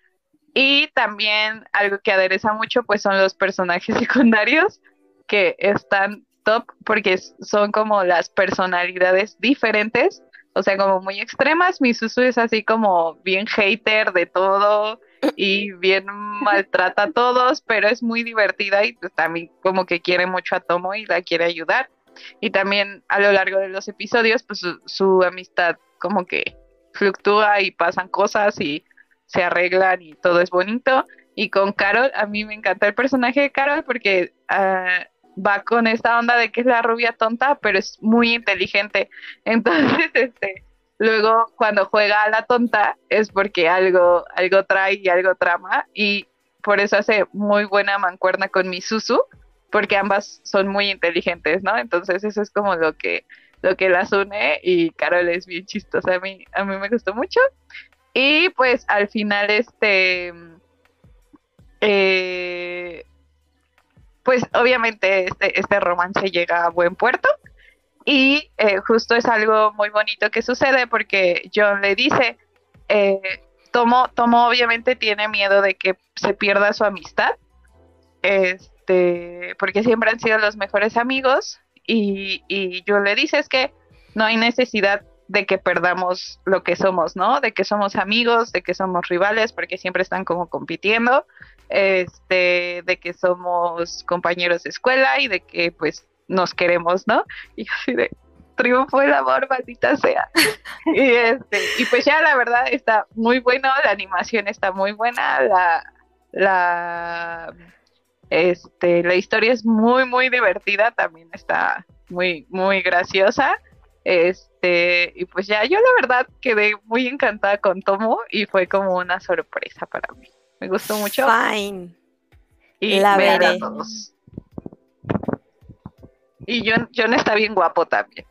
Y también algo que adereza mucho pues son los personajes secundarios que están top porque son como las personalidades diferentes, o sea, como muy extremas. Mi Susu es así como bien hater de todo, y bien maltrata a todos, pero es muy divertida y pues también como que quiere mucho a Tomo y la quiere ayudar. Y también a lo largo de los episodios, pues su, amistad como que fluctúa y pasan cosas y se arreglan y todo es bonito. Y con Carol, a mí me encanta el personaje de Carol porque ah, va con esta onda de que es la rubia tonta, pero es muy inteligente. Entonces, este, Luego, cuando juega a la tonta, es porque algo, algo trae y algo trama. Y por eso hace muy buena mancuerna con mi Susu, porque ambas son muy inteligentes, ¿no? Entonces, eso es como lo que lo que las une y Carol es bien chistosa, a mí, a mí me gustó mucho. Y pues al final este, eh, pues obviamente este, este romance llega a buen puerto. Y eh, justo es algo muy bonito que sucede porque John le dice, eh, Tomo, Tomo obviamente tiene miedo de que se pierda su amistad, este, porque siempre han sido los mejores amigos. Y, y John le dice es que no hay necesidad de que perdamos lo que somos, ¿no? De que somos amigos, de que somos rivales, porque siempre están como compitiendo, este, de que somos compañeros de escuela y de que pues nos queremos, ¿no? Y así de triunfo el amor, maldita sea. y este, y pues ya la verdad está muy bueno, la animación está muy buena, la, la este, la historia es muy, muy divertida, también está muy, muy graciosa. Este, y pues ya, yo la verdad quedé muy encantada con Tomo y fue como una sorpresa para mí. Me gustó mucho. Fine. Y La ver a veré. todos. Y John, John está bien guapo también.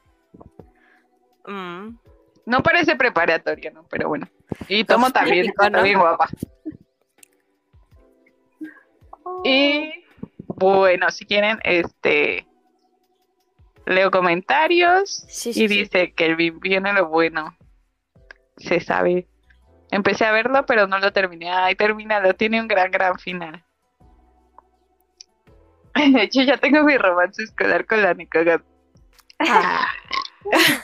Mm. No parece preparatoria, ¿no? Pero bueno. Y Tomo también típico, está ¿no? bien guapa. Y bueno, si quieren, este leo comentarios Sí, sí, y sí. dice que viene lo bueno. Se sabe. Empecé a verlo, pero no lo terminé. Ay, termínalo, tiene un gran, gran final. Yo ya tengo mi romance escolar con la Nicogat. Ah,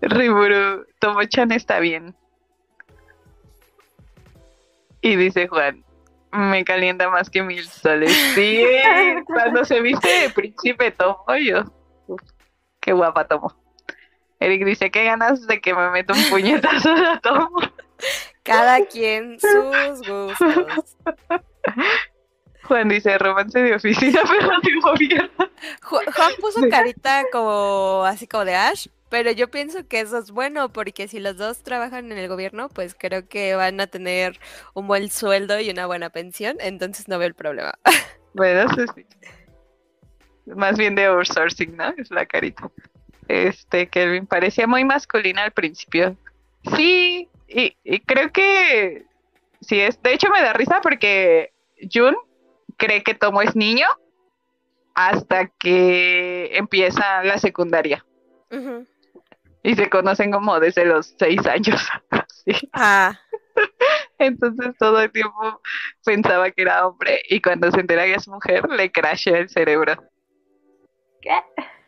Riburu, Tomo-chan está bien. Y dice Juan, me calienta más que mil soles. Sí, cuando se viste de príncipe Tomo, yo. uf, qué guapa Tomo. Eric dice, qué ganas de que me meta un puñetazo a Tomo. Cada quien sus gustos. Juan dice, romance de oficina, pero de gobierno. Ju- Juan puso carita como así como de Ash, pero yo pienso que eso es bueno porque si los dos trabajan en el gobierno, pues creo que van a tener un buen sueldo y una buena pensión, entonces no veo el problema. Bueno, eso sí. Más bien de outsourcing, ¿no? Es la carita. Este, Kelvin parecía muy masculina al principio. Sí, y, y creo que sí es. De hecho, me da risa porque Jun cree que Tomo es niño hasta que empieza la secundaria y se conocen como desde los seis años. Sí. Ah, Entonces todo el tiempo pensaba que era hombre y cuando se entera que es mujer le crashea el cerebro. ¿Qué?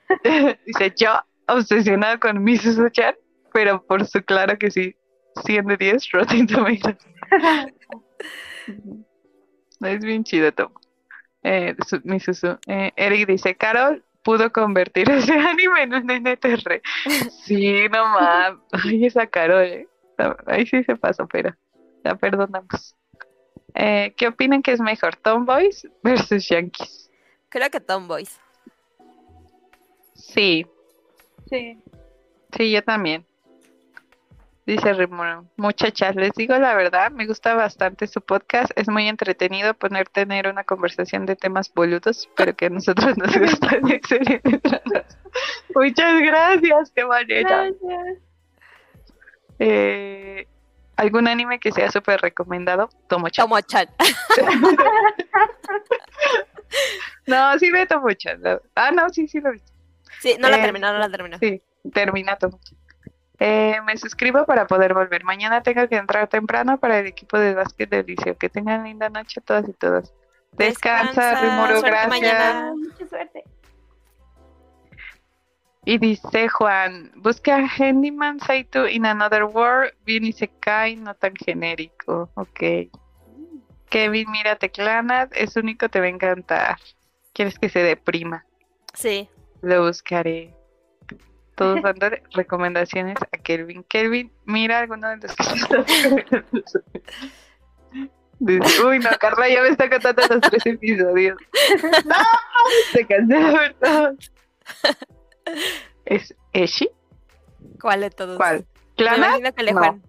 Dice, yo obsesionado con mi chan pero por su claro que sí, 100 de 10 Rotten Tomatoes. es bien chido Tom. Eh, su- mi Susu. Eh, Eric dice, Carol pudo convertir ese anime en un NTR. Sí, no mames. Ay, esa Carol, eh. Ahí sí se pasó, pero la perdonamos. Eh, ¿Qué opinan que es mejor, Tomboys versus Yankees? creo que Tomboys. Sí, Sí. Sí, yo también. Dice Rimuro, muchachas, les digo la verdad, me gusta bastante su podcast, es muy entretenido poner tener una conversación de temas boludos, pero que a nosotros nos gustan excelente. Muchas gracias, qué manera. Gracias. Eh, ¿Algún anime que sea súper recomendado? Tomo-chan. Tomo-chan. No, sí ve Tomo-chan. Ah, no, sí, sí lo vi. Sí, no la Eh, terminó, no la terminó. Sí, termina todo. Eh, me suscribo para poder volver. Mañana tengo que entrar temprano para el equipo de básquet del liceo. Que tengan linda noche todas y todos. Descansa, Descansa, Rimuro, gracias. mañana. Mucha suerte. Y dice Juan, busca Handyman Saito in Another World, bien y se cae, no tan genérico. Ok. Kevin, mira Teclanat, es único, te va a encantar. ¿Quieres que se deprima? Sí. Lo buscaré. Todos dando recomendaciones a Kelvin. Kelvin, mira alguno de los que Dice, Uy, no, Carla ya me está contando los tres episodios. No, se cansé de ver todos. ¿Es Eshi? ¿Cuál de todos? ¿Cuál? Me ¿Clanat? imagino que le No. Juan.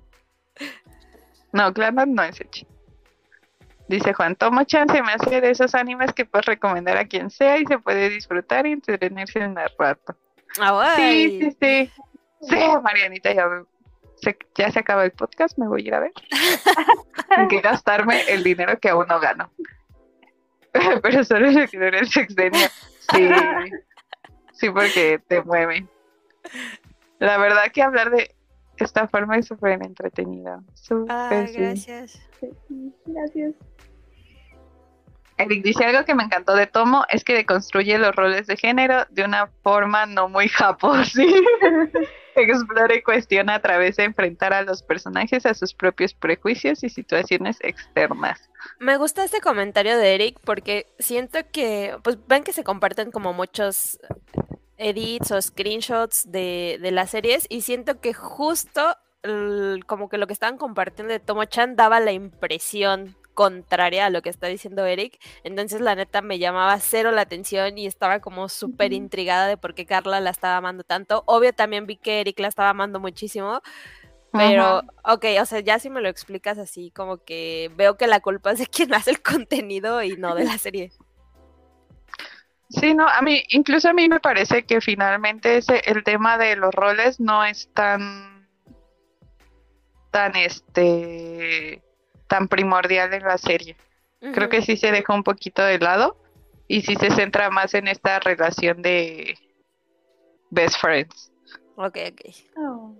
No, no es Eshi. Dice Juan, tomo chance, me hace de esos animes que puedes recomendar a quien sea y se puede disfrutar y entretenerse en el rato. Ah, Sí, sí, sí. Sí, Marianita, ya, se, ya se acaba el podcast, me voy a ir a ver. Hay que gastarme el dinero que aún no gano. Pero solo se quedó en el sexenio. Sí, sí, porque te mueve. La verdad que hablar de esta forma es súper entretenida. Súper, Ay, sí. gracias. Sí, Gracias. Eric dice algo que me encantó de Tomo es que deconstruye los roles de género de una forma no muy japo, ¿sí? Explora y cuestiona a través de enfrentar a los personajes a sus propios prejuicios y situaciones externas. Me gusta este comentario de Eric porque siento que, pues ven que se comparten como muchos edits o screenshots de, de las series y siento que justo como que lo que estaban compartiendo de Tomo-chan daba la impresión contraria a lo que está diciendo Eric, entonces la neta me llamaba cero la atención y estaba como súper intrigada de por qué Carla la estaba amando tanto. Obvio también vi que Eric la estaba amando muchísimo, pero, Ujú. ok, o sea, ya si me lo explicas así, como que veo que la culpa es de quien hace el contenido y no de la serie. Sí, no, a mí, incluso a mí me parece que finalmente ese, el tema de los roles no es tan, tan este, tan primordial en la serie. Creo que sí se deja un poquito de lado y sí se centra más en esta relación de best friends. Ok, ok. Oh.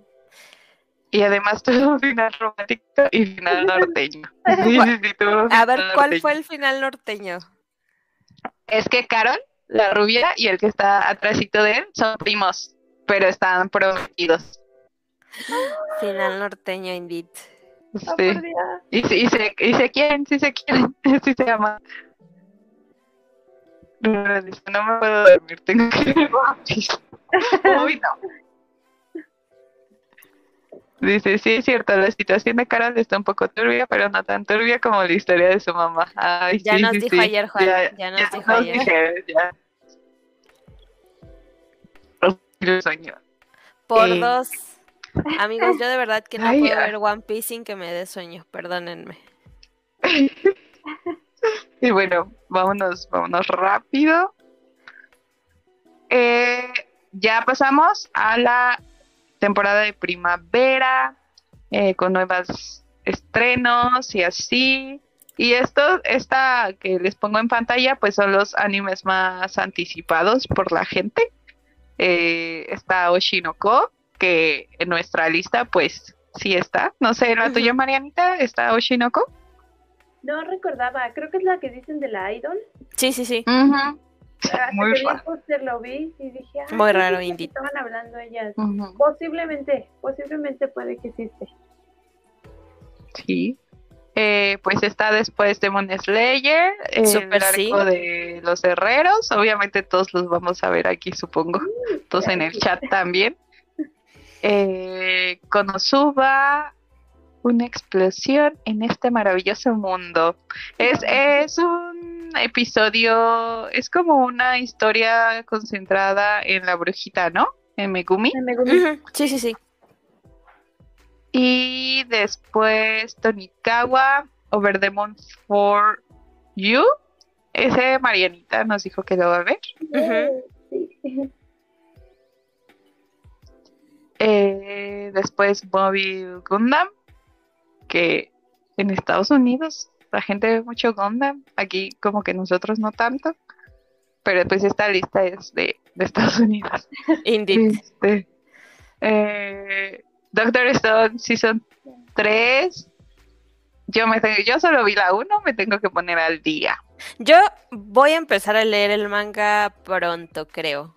Y además tuvo un final romántico y final norteño. Sí, sí, sí, tuvo un A ver, ¿cuál norteño. fue el final norteño? Es que Carol, la rubia, y el que está atrásito de él son primos, pero están prometidos. Final norteño, indeed. Sí. Dios. Y, se- y, se, y se quieren, sí se quieren, sí se aman. Pero dice, no me puedo dormir, tengo que ver One Piece". Uy, no. Dice, sí es cierto, la situación de Carol está un poco turbia, pero no tan turbia como la historia de su mamá. Ay, Ya sí, nos sí, dijo sí. ayer, Juan, ya nos dijo ayer. dije, ya. Por Eh. dos. Amigos, yo de verdad que no Ay, puedo ah. ver One Piece sin que me dé sueño, perdónenme. Y bueno, vámonos, vámonos rápido. Eh, ya pasamos a la temporada de primavera, eh, con nuevos estrenos y así. Y esto, esta que les pongo en pantalla, pues son los animes más anticipados por la gente. Eh, está Oshinoko, que en nuestra lista, pues sí está. No sé, la tuya, Marianita, está Oshinoko. No recordaba, creo que es la que dicen de la idol. Sí, sí, sí. Muy que el raro. póster lo vi y dije, ah, Muy raro, sí, sí, Indy. Estaban hablando ellas. Posiblemente, posiblemente puede que existe. Sí. Eh, pues está después Demon Slayer, el Súper arco sí. de los herreros. Obviamente todos los vamos a ver aquí, supongo. Todos en el chat también. Eh, Konosuba, una explosión en este maravilloso mundo. Es, es un episodio, es como una historia concentrada en la brujita, ¿no? En Megumi. Me gustó. Ujú, Sí, sí, sí. Y después Tonikawa, Over the Moon for You. Ese Marianita nos dijo que lo va a ver. Eh, después Mobile Gundam, que en Estados Unidos la gente ve mucho Gundam, aquí como que nosotros no tanto. Pero pues esta lista es de, de Estados Unidos. Indeed. Este, eh, Doctor Stone Season 3. Yo, me tengo- yo solo vi la 1, me tengo que poner al día. Yo voy a empezar a leer el manga pronto, creo.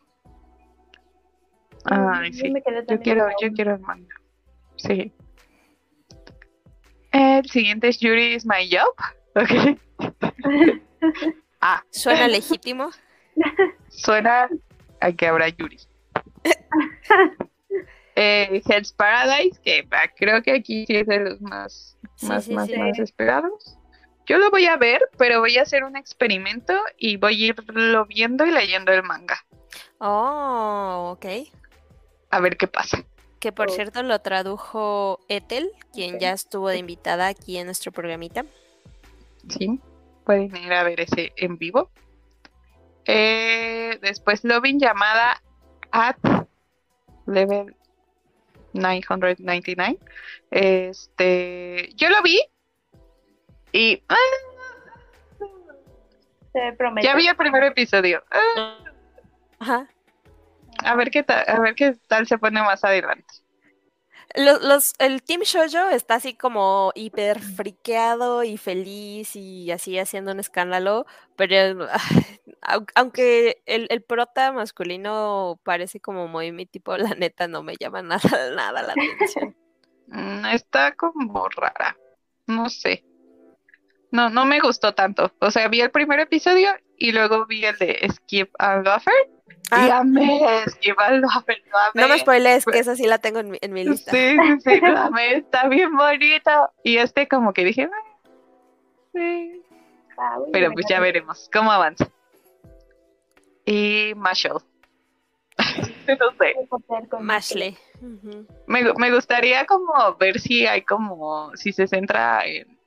Ay, Yo sí. me quedé Yo quiero, yo quiero el manga. Sí. El siguiente es Yuri is my job. Ok. Ah, ¿Suena legítimo? suena a que habrá Yuri. eh, Hell's Paradise, que ah, creo que aquí sí es de los más, Sí, más, sí, más, sí. más esperados. Yo lo voy a ver, pero voy a hacer un experimento y voy a irlo viendo y leyendo el manga. Oh, ok. A ver qué pasa. Que por Oh. cierto lo tradujo Ethel, quien ya estuvo de invitada aquí en nuestro programita. Sí, pueden ir a ver ese en vivo. Eh, después Loving llamada at level 999. Este, yo lo vi y ah, Se promete. ya vi el primer episodio. Ah, Ajá. A ver qué tal, a ver qué tal se pone más adelante. Los, los, el Team Shoujo está así como hiper friqueado y feliz y así haciendo un escándalo, pero au- aunque el, el prota masculino parece como muy mi tipo, la neta no me llama nada, nada la atención. Mm, Está como rara. No sé. No, no me gustó tanto. O sea, vi el primer episodio y luego vi el de Skip and Loafer. Y Ah, amé Skip and Loafer, lo amé. no me spoilees, que esa sí la tengo en mi, en mi lista. Sí, sí, sí, amé, está bien bonito. Y este como que dije, "Ah, sí. Ah, Pero pues ya veremos cómo avanza. Y Marshall. no sé. Mashley. Me, me gustaría como ver si hay como, si se centra en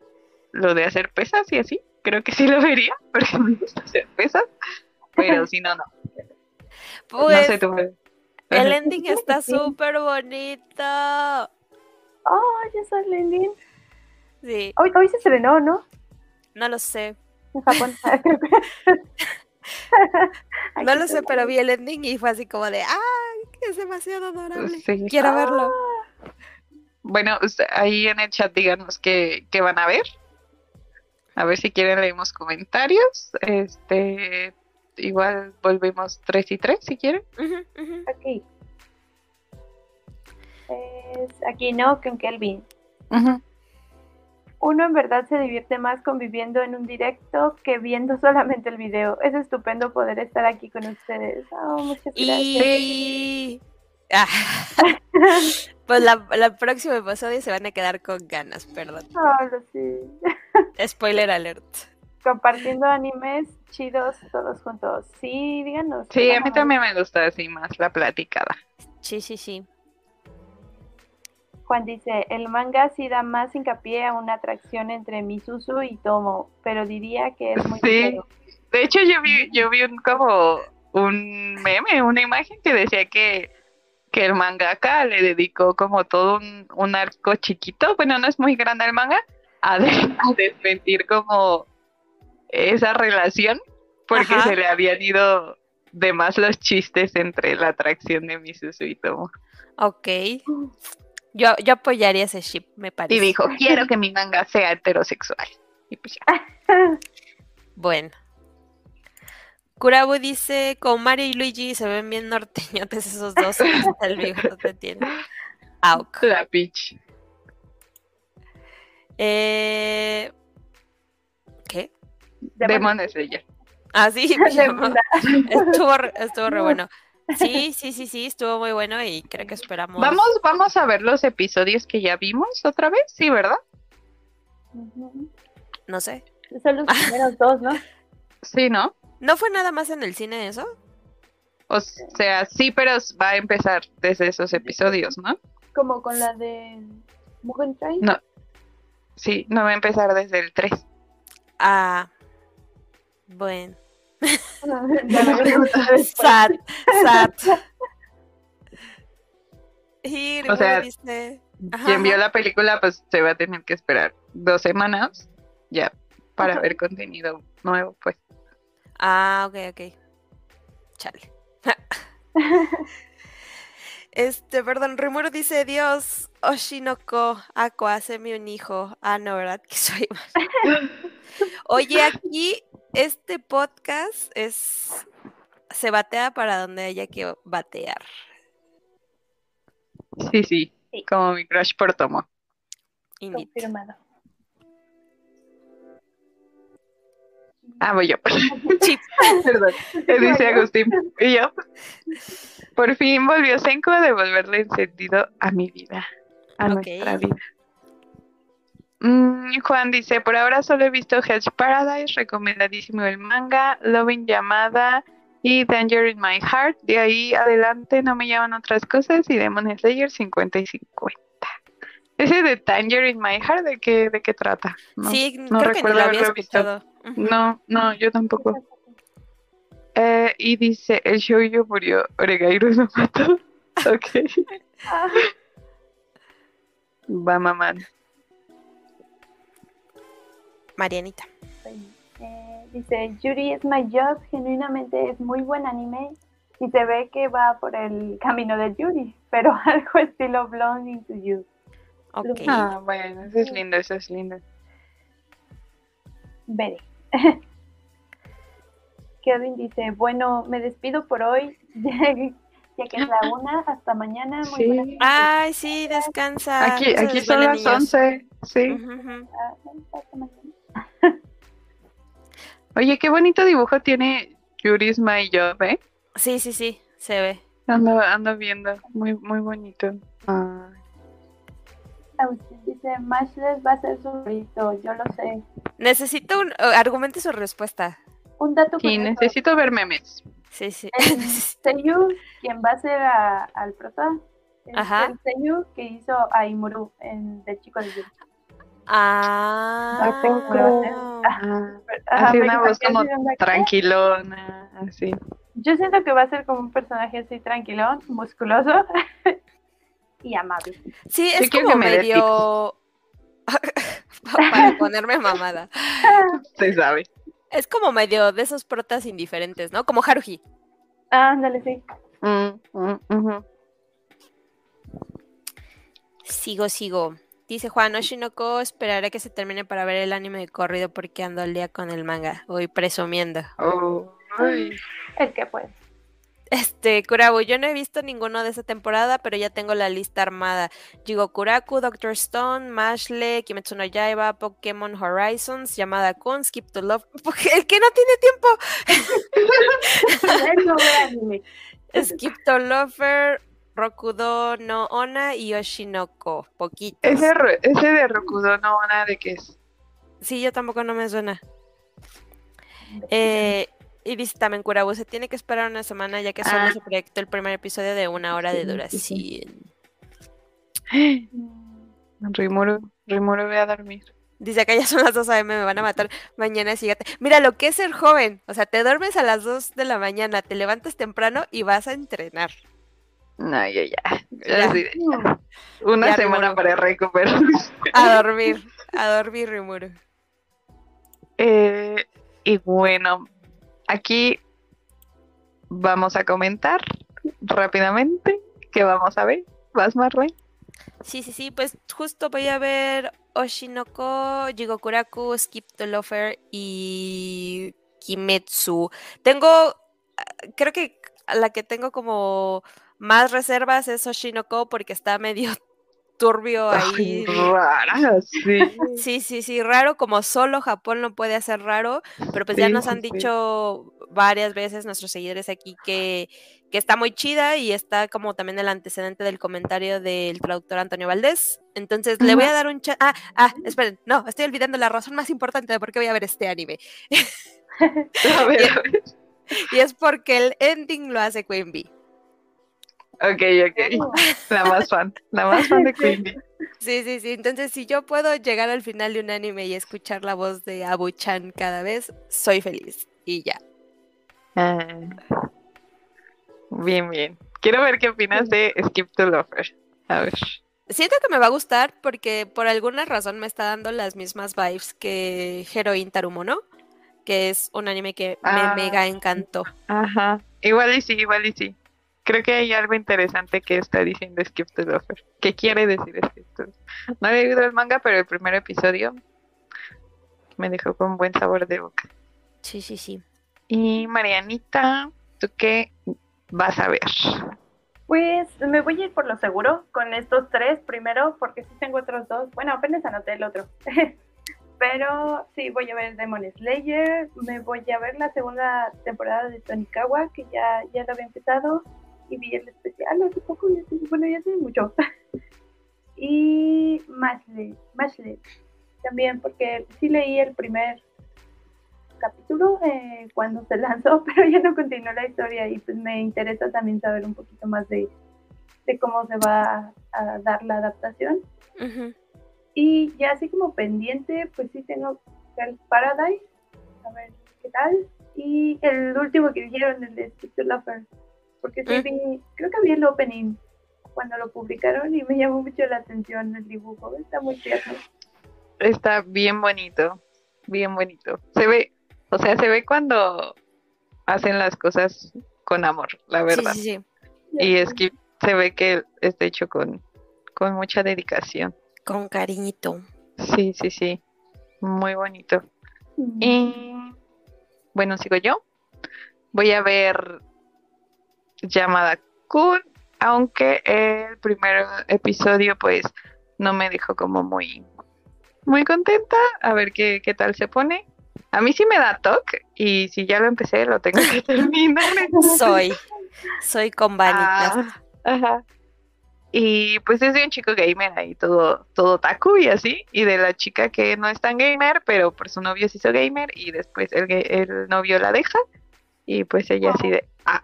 lo de hacer pesas y así. Creo que sí lo vería, porque me gusta hacer pesas. Pero si no, no. No Pues sé tú. me- el ending está súper bonito. Oh, ya soy Lendin. Sí, Hoy, hoy se estrenó, ¿no? no lo sé. En Japón. No lo sé, pero vi el ending y fue así como de, ¡ay! Es demasiado adorable. Sí. Quiero verlo. Bueno, usted- ahí en el chat díganos qué, qué van a ver. A ver si quieren leemos comentarios. Este, igual volvemos tres y tres si quieren. Ujú. Aquí. Es aquí, ¿no? Con Kelvin. Uno en verdad se divierte más conviviendo en un directo que viendo solamente el video. Es estupendo poder estar aquí con ustedes. Oh, muchas gracias. Y... Ah. Pues la, la próximo episodio se van a quedar con ganas, perdón. Oh, sí. Spoiler alert. Compartiendo animes chidos todos juntos. Sí, díganos. Sí, ¿qué a mí también me gusta así más la platicada. Sí, sí, sí. Juan dice, el manga sí da más hincapié a una atracción entre Misuzu y Tomo, pero diría que es muy Sí. ligero. De hecho, yo vi, yo vi un como un meme, una imagen que decía que, que el mangaka le dedicó como todo un, un arco chiquito, bueno, no es muy grande el manga, a, de- a desmentir como esa relación, porque Ajá. se le habían ido de más los chistes entre la atracción de Misuzu y Tomo. Ok. Yo, yo apoyaría ese ship, me parece. Y dijo, quiero que mi manga sea heterosexual. Y pues ya. Bueno. Kurabu dice, con Mario y Luigi se ven bien norteñotes esos dos. Hasta el bigote tiene. Auk. La pitch. Eh... Demon Slayer. Ah, sí. Estuvo, re- estuvo re bueno. Sí, sí, sí, sí, estuvo muy bueno y creo que esperamos. Vamos, vamos a ver los episodios que ya vimos otra vez, sí, ¿verdad? No sé. Son los primeros dos, ¿no? Sí, ¿no? ¿No fue nada más en el cine eso? O sea, sí, pero va a empezar desde esos episodios, ¿no? Como con la de Mugen Train. No. Sí, no va a empezar desde el 3. Ah. Bueno. Ya me. Sad, sad. Y O sea, Quien vio la película, pues se va a tener que esperar dos semanas ya para ver contenido nuevo, pues. Ah, ok, ok. Chale. Este, perdón, Rimuru dice, Dios, Oshinoko, Aqua, hazme un hijo. Ah, no, ¿verdad? Que soy mal. Oye, aquí este podcast es... Se batea para donde haya que batear. Sí, sí, Sí. como mi crush por Tomo. Confirmado. Ah, voy yo. Sí. Perdón. Dice Agustín. Y yo. Por fin volvió Senko a devolverle el sentido a mi vida. A nuestra vida. Mm, Juan dice, por ahora solo he visto Hell's Paradise, recomendadísimo el manga, Loving Llamada y Danger in My Heart. De ahí adelante no me llaman otras cosas y Demon Slayer 50 y 50. Ese de Tangerine My Heart, ¿de qué, de qué trata? No, sí, no creo que recuerdo lo había haberlo visto. No, no, yo tampoco. Eh, y dice, el shoujo murió, Oregairu lo mató. Ok, va mamá. Marianita. eh, dice, Yuri is my job, genuinamente es muy buen anime y se ve que va por el camino de Yuri, pero algo estilo Blonde into You. Ok. Ah, bueno, eso es lindo, eso es lindo. Veré. Kevin dice, bueno, me despido por hoy, ya que es la una, hasta mañana. Muy Sí. buenas noches. Ay, sí, descansa. Aquí, aquí son las niños. 11, sí. Oye, qué bonito dibujo tiene Yuri's My Job, ¿eh? Sí, sí, sí, se ve. Ando, ando viendo, muy, muy bonito. Ah, Agustín dice, Mashless va a ser su favorito, yo lo sé. Necesito un... oh, argumente su respuesta. Un dato sí, curioso, necesito ver memes. Sí, sí. el Seiyu, quien va a ser a- al prota, es Ajá. el Seiyu que hizo a Imuru en The Chico de Yuri. ah. Ah, Ajá, Así me una voz como tranquilona, así. Yo siento que va a ser como un personaje así tranquilón, musculoso y amable. Sí, es como que me dé medio... Para ponerme mamada. Se sabe. Es como medio de esos protas indiferentes, ¿no? Como Haruhi. Ah, ándale, sí. Mm, mm. Sigo, sigo. Dice Juan Oshinoko, esperaré que se termine para ver el anime de corrido porque ando al día con el manga. Voy presumiendo. Oh, ay. El que puede. Este, Kurabu, yo no he visto ninguno de esta temporada, pero ya tengo la lista armada. Jigokuraku, Doctor Stone, Mashle, Kimetsu no Yaiba, Pokémon Horizons, Yamada Kun, Skip to Love. El que no tiene tiempo. Skip to Lover, Rokudo no Ona y Oshinoko. Poquitos. Ese, ese de Rokudo no, nada de qué es. Sí, yo tampoco no me suena. Eh, también Kurabu, se tiene que esperar una semana ya que solo Ah. se proyectó el primer episodio de una hora de Sí, sí, duración. Rimuru, Rimuru, ve a dormir. Dice acá ya son las 2 a.m., me van a matar mañana, sígate. Mira lo que es ser joven. O sea, te duermes a las 2 de la mañana, te levantas temprano y vas a entrenar. No, ya, ya. Ya. Una Ya, semana Rimuru. para recuperarse. A dormir, a dormir, Rimuru. Eh, y bueno, aquí vamos a comentar rápidamente qué vamos a ver. ¿Vas, Marlene? Sí, sí, sí, pues justo voy a ver Oshinoko, Jigokuraku, Skip the Lofer y Kimetsu. Tengo, creo que la que tengo como más reservas es Oshinoko porque está medio turbio ahí. Ay, rara, sí. Sí, sí, sí, raro, como solo Japón lo puede hacer raro, pero pues ya nos han sí. dicho varias veces nuestros seguidores aquí que, que está muy chida y está como también el antecedente del comentario del traductor Antonio Valdés. Entonces le voy a dar un chat. Ah, ah, esperen, no, estoy olvidando la razón más importante de por qué voy a ver este anime. A ver, a ver. Y es porque el ending lo hace Queen Bee. Ok, ok. La más fan. La más fan de Queen Bee. Sí, sí, sí. Entonces, si yo puedo llegar al final de un anime y escuchar la voz de Abu-chan cada vez, soy feliz. Y ya. Ah. Bien, bien. Quiero ver qué opinas de Skip to Lover. A ver. Siento que me va a gustar porque por alguna razón me está dando las mismas vibes que Heroin Tarumono, que es un anime que Ah. me mega encantó. Ajá. Igual y sí, igual y sí. Creo que hay algo interesante que está diciendo Skip Lover. ¿Qué quiere decir Skip to Lover? No he leído el manga, pero el primer episodio me dejó con buen sabor de boca. Sí, sí, sí. Y Marianita, ¿tú qué vas a ver? Pues me voy a ir por lo seguro con estos tres primero, porque sí tengo otros dos. Bueno, apenas anoté el otro. Pero sí, voy a ver Demon Slayer, me voy a ver la segunda temporada de Tonikawa, que ya, ya lo había empezado, y vi el especial hace poco, ya tiene- bueno, ya tiene mucho. y Mashle, Mashle, también, porque sí leí el primer capítulo eh, cuando se lanzó, pero ya no continuó la historia y pues me interesa también saber un poquito más de, de cómo se va a, a dar la adaptación. Ujú. Y ya así como pendiente, pues sí tengo el Paradise, a ver qué tal. Y el último que dijeron, el de to Lover, porque sí Mm. vi, creo que vi el opening cuando lo publicaron y me llamó mucho la atención el dibujo, está muy tierno. Está bien bonito, bien bonito. Se ve, o sea, se ve cuando hacen las cosas con amor, la Sí, verdad. sí, sí. Y es que se ve que está hecho con, con mucha dedicación. Con cariñito. Sí, sí, sí. Muy bonito. Mm. Y bueno, sigo yo. Voy a ver llamada Kun, aunque el primer episodio pues no me dejó como muy muy contenta. A ver qué, qué tal se pone. A mí sí me da toque y si ya lo empecé lo tengo que terminar. Soy. Soy con vanitas. Ah, ajá. Y pues es de un chico gamer ahí, todo, todo taku y así, y de la chica que no es tan gamer, pero por su novio se hizo gamer y después el, el novio la deja y pues ella así de, ah.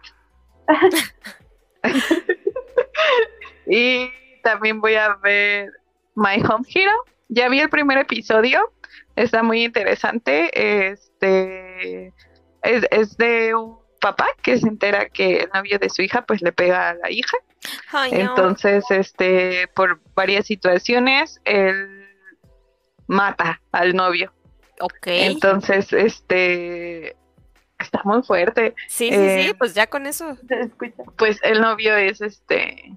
y también voy a ver My Home Hero. Ya vi el primer episodio, está muy interesante. Este es, es de un papá que se entera que el novio de su hija pues le pega a la hija. Ay, no. Entonces, este, por varias situaciones, él mata al novio. Ok. Entonces, este, está muy fuerte. sí, sí, eh, sí, pues ya con eso. Se escucha. Pues el novio es este,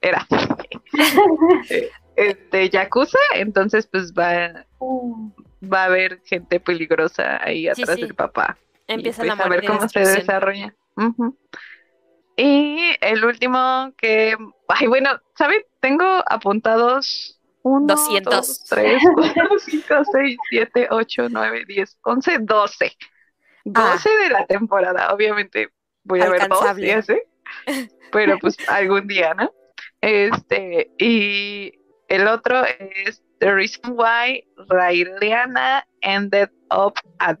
era, este, Yakuza, entonces pues va, Uh, va a haber gente peligrosa ahí Sí, atrás sí. del papá. y, Empieza pues, la a ver cómo se desarrolla. Ujú. Y el último que, ay, bueno, ¿saben? Tengo apuntados 1, 200. 2, 3, 4, 5, 6, 7, 8, 9, 10, 11, 12. 12 de la temporada. Obviamente voy a ver dos, ya sé. Pero pues algún día, ¿no? Este, y el otro es The Reason Why Raeliana Ended Up at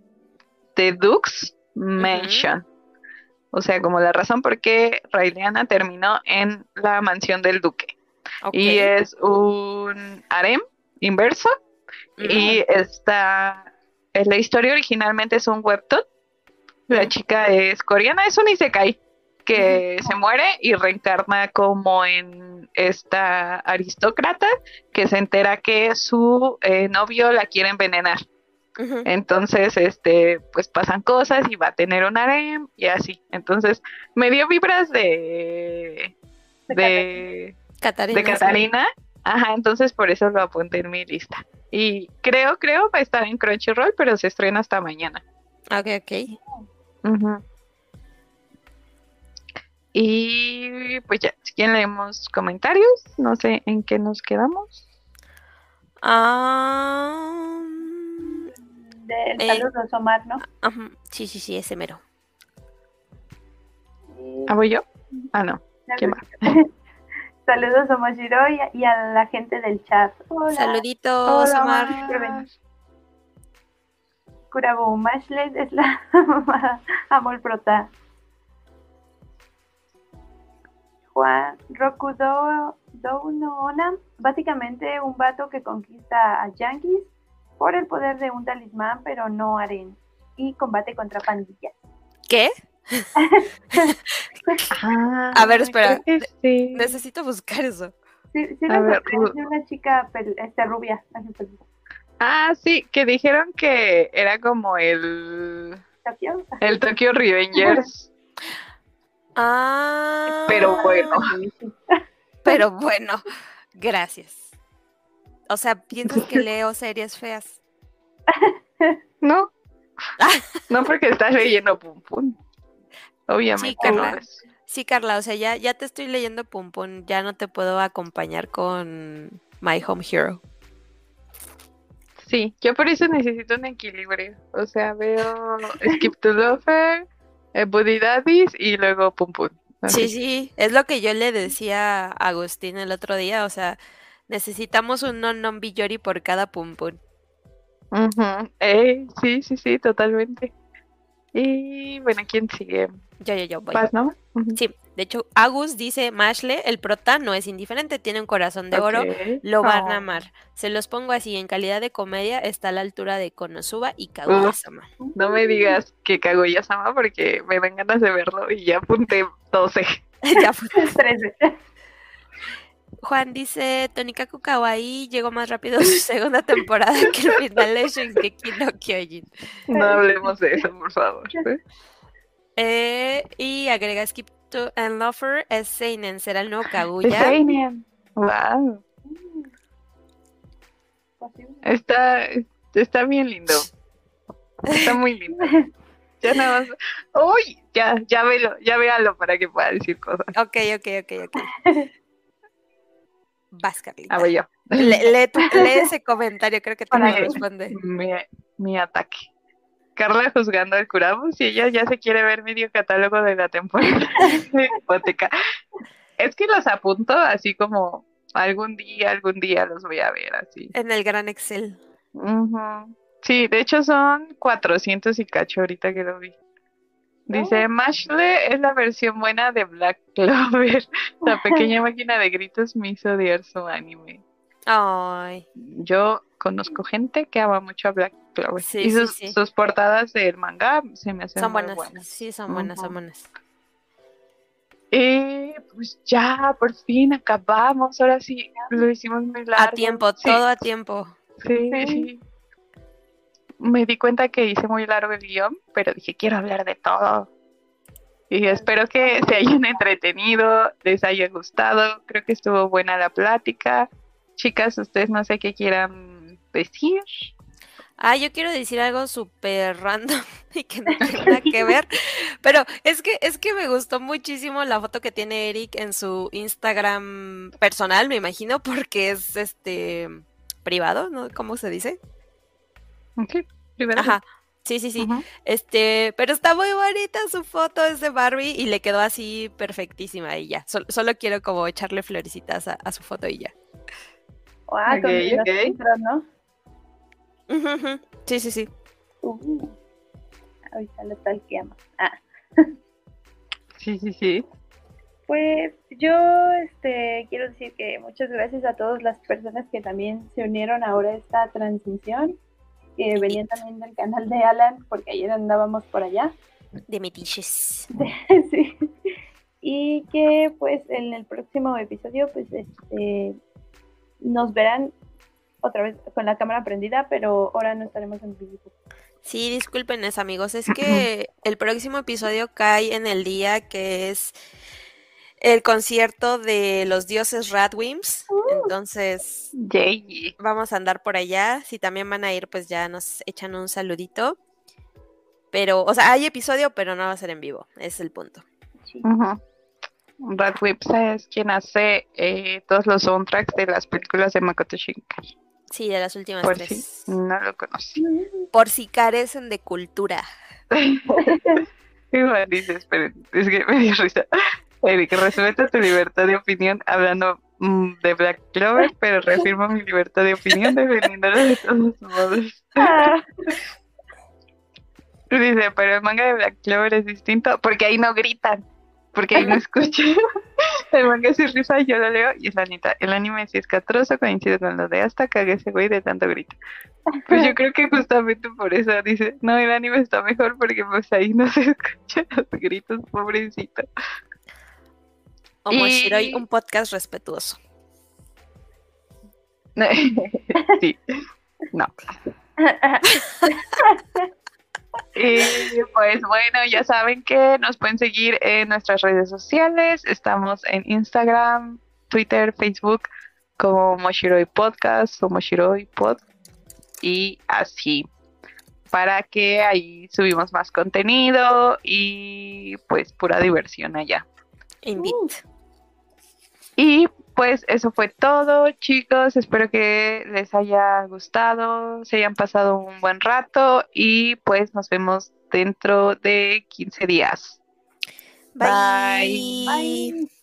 the Duke's Mansion. O sea, como la razón por qué Raeliana terminó en la mansión del duque. Y es un harem inverso. Y está. Eh, La historia originalmente es un webtoon. La chica es coreana, es un isekai que se muere y reencarna como en esta aristócrata que se entera que su eh, novio la quiere envenenar. Entonces, este, pues pasan cosas y va a tener un harem y así. Entonces, me dio vibras de de, Catarina. de sí. Ajá, entonces por eso lo apunté en mi lista. Y creo, creo va a estar en Crunchyroll, pero se estrena hasta mañana. Ok, ok. Y pues ya, si quieren leemos comentarios, no sé en qué nos quedamos. Ah, del Eh. saludos, Omar, ¿no? ajá, Sí, sí, sí, ese mero. ¿Ah, voy yo? Ah, no. ¿Quién va? Saludos a Moshiro y a, la gente del chat. Hola. Saluditos, Hola, Omar. Omar. Kurabu Mashlet es la mamá Amor Prota. Juan Rokudo Dounoona, básicamente un vato que conquista a Yankees por el poder de un talismán, pero no Aren, y combate contra pandillas. ¿Qué? Ah, A ver, espera. sí. Necesito buscar eso. Sí, sí A ver, una chica este, rubia. Ah, sí, que dijeron que era como el, Tokio. el Tokyo Revengers. Ah. Pero bueno. Pero bueno, gracias. O sea, piensas que leo series feas. No. No porque estás leyendo Pum Pum. Obviamente. Sí, Carla. no es. Sí, Carla, o sea, ya, ya te estoy leyendo Pum Pum, ya no te puedo acompañar con My Home Hero. Sí, yo por eso necesito un equilibrio. O sea, veo Skip to Lover, eh, Buddy Daddies y luego Pum Pum. Sí, Así. sí, es lo que yo le decía a Agustín el otro día, o sea, necesitamos un non non billori por cada Pum Pum. Ujú. Eh, sí, sí, sí, totalmente. Y bueno, ¿quién sigue? Yo, yo, yo voy. Vas, ¿no? Sí, De hecho, Agus dice, Mashle, el prota no es indiferente, tiene un corazón de oro, lo van a amar. Se los pongo así, en calidad de comedia está a la altura de Konosuba y Kaguya-sama. No me digas que Kaguya-sama porque me dan ganas de verlo y ya apunté 12. Ya fue. 13. Juan dice, Tonikaku Kawaii llegó más rápido a su segunda temporada que el final de Shingeki no Kyojin. No hablemos de eso, por favor. ¿eh? Eh, y agrega Skip to and Lover es Seinen, será el nuevo Kaguya. Seinen. Wow. Está, está bien lindo. Está muy lindo. Ya nada más. ¡Uy! Ya, ya velo, ya véalo para que pueda decir cosas. Ok, ok, ok, ok. Vas, Carlita. Ver yo. Le- lee, tu- lee ese comentario, creo que te lo responde. Mi, mi ataque. Carla juzgando al Curamos y ella ya se quiere ver medio catálogo de la temporada de hipoteca. Es que los apunto así como algún día, algún día los voy a ver así. En el gran Excel. Sí, de hecho son 400 y cacho ahorita que lo vi. Dice, Mashle es la versión buena de Black Clover. La pequeña máquina de gritos me hizo odiar su anime. Ay, Yo conozco gente que ama mucho a Black Clover. Sí, y sí, sus, sí. sus portadas del manga se me hacen son muy buenas. buenas. Sí, son buenas, son Ujú. buenas. Y pues ya, por fin acabamos. Ahora sí, lo hicimos muy largo. A tiempo, Sí, todo a tiempo. Sí, Sí. Me di cuenta que hice muy largo el guion, pero dije, quiero hablar de todo. Y espero que se hayan entretenido, les haya gustado. Creo que estuvo buena la plática. Chicas, ustedes no sé qué quieran decir. Ah, yo quiero decir algo súper random y que no tiene nada que ver, pero es que es que me gustó muchísimo la foto que tiene Eric en su Instagram personal, me imagino, porque es este privado, ¿no? ¿Cómo se dice? Ok, primero. Ajá. Sí, sí, sí. Este, pero está muy bonita su foto, es de Barbie y le quedó así perfectísima y ya. Sol- solo quiero como echarle florecitas a, a su foto y ya. Ah, con Ok, los ok. filtros, ¿no? Ujú, ujú. Sí, sí, sí. Uh, ahorita lo talqueamos. Ah, Sí, sí, sí. pues yo este, quiero decir que muchas gracias a todas las personas que también se unieron ahora a esta transmisión, que venían también del canal de Alan, porque ayer andábamos por allá. De metiches. sí. Y que pues en el próximo episodio pues este nos verán otra vez con la cámara prendida, pero ahora no estaremos en vivo. Sí, discúlpenes amigos, es que el próximo episodio cae en el día que es el concierto de los dioses Radwimps, entonces Yay. vamos a andar por allá, si también van a ir pues ya nos echan un saludito, pero, o sea, hay episodio pero no va a ser en vivo, es el punto. Sí. Ujú. Brad Whips es quien hace eh, todos los soundtracks de las películas de Makoto Shinkai. Sí, de las últimas Por tres. si no lo conoce. Por si carecen de cultura. Igual dice, esperen, es que me dio risa. Eric, respeto tu libertad de opinión hablando mm, de Black Clover, pero reafirmo mi libertad de opinión defendiéndola de todos modos. Ah, Dice, pero el manga de Black Clover es distinto porque ahí no gritan, porque ahí no escuchan. El manga sí risa, yo lo leo y es la neta. El anime sí es castroso, coincide con lo de hasta cague ese güey de tanto grito. Pues yo creo que justamente por eso dice, no, el anime está mejor porque pues ahí no se escuchan los gritos, pobrecito. Omoshiroi, Y- un podcast respetuoso. sí, no. Y pues bueno, ya saben que nos pueden seguir en nuestras redes sociales. Estamos en Instagram, Twitter, Facebook como Moshiroi Podcast o Moshiroi Pod y así para que ahí subimos más contenido y pues pura diversión allá. Indeed. Y pues eso fue todo, chicos. Espero que les haya gustado, se hayan pasado un buen rato y pues nos vemos dentro de 15 días. Bye. Bye.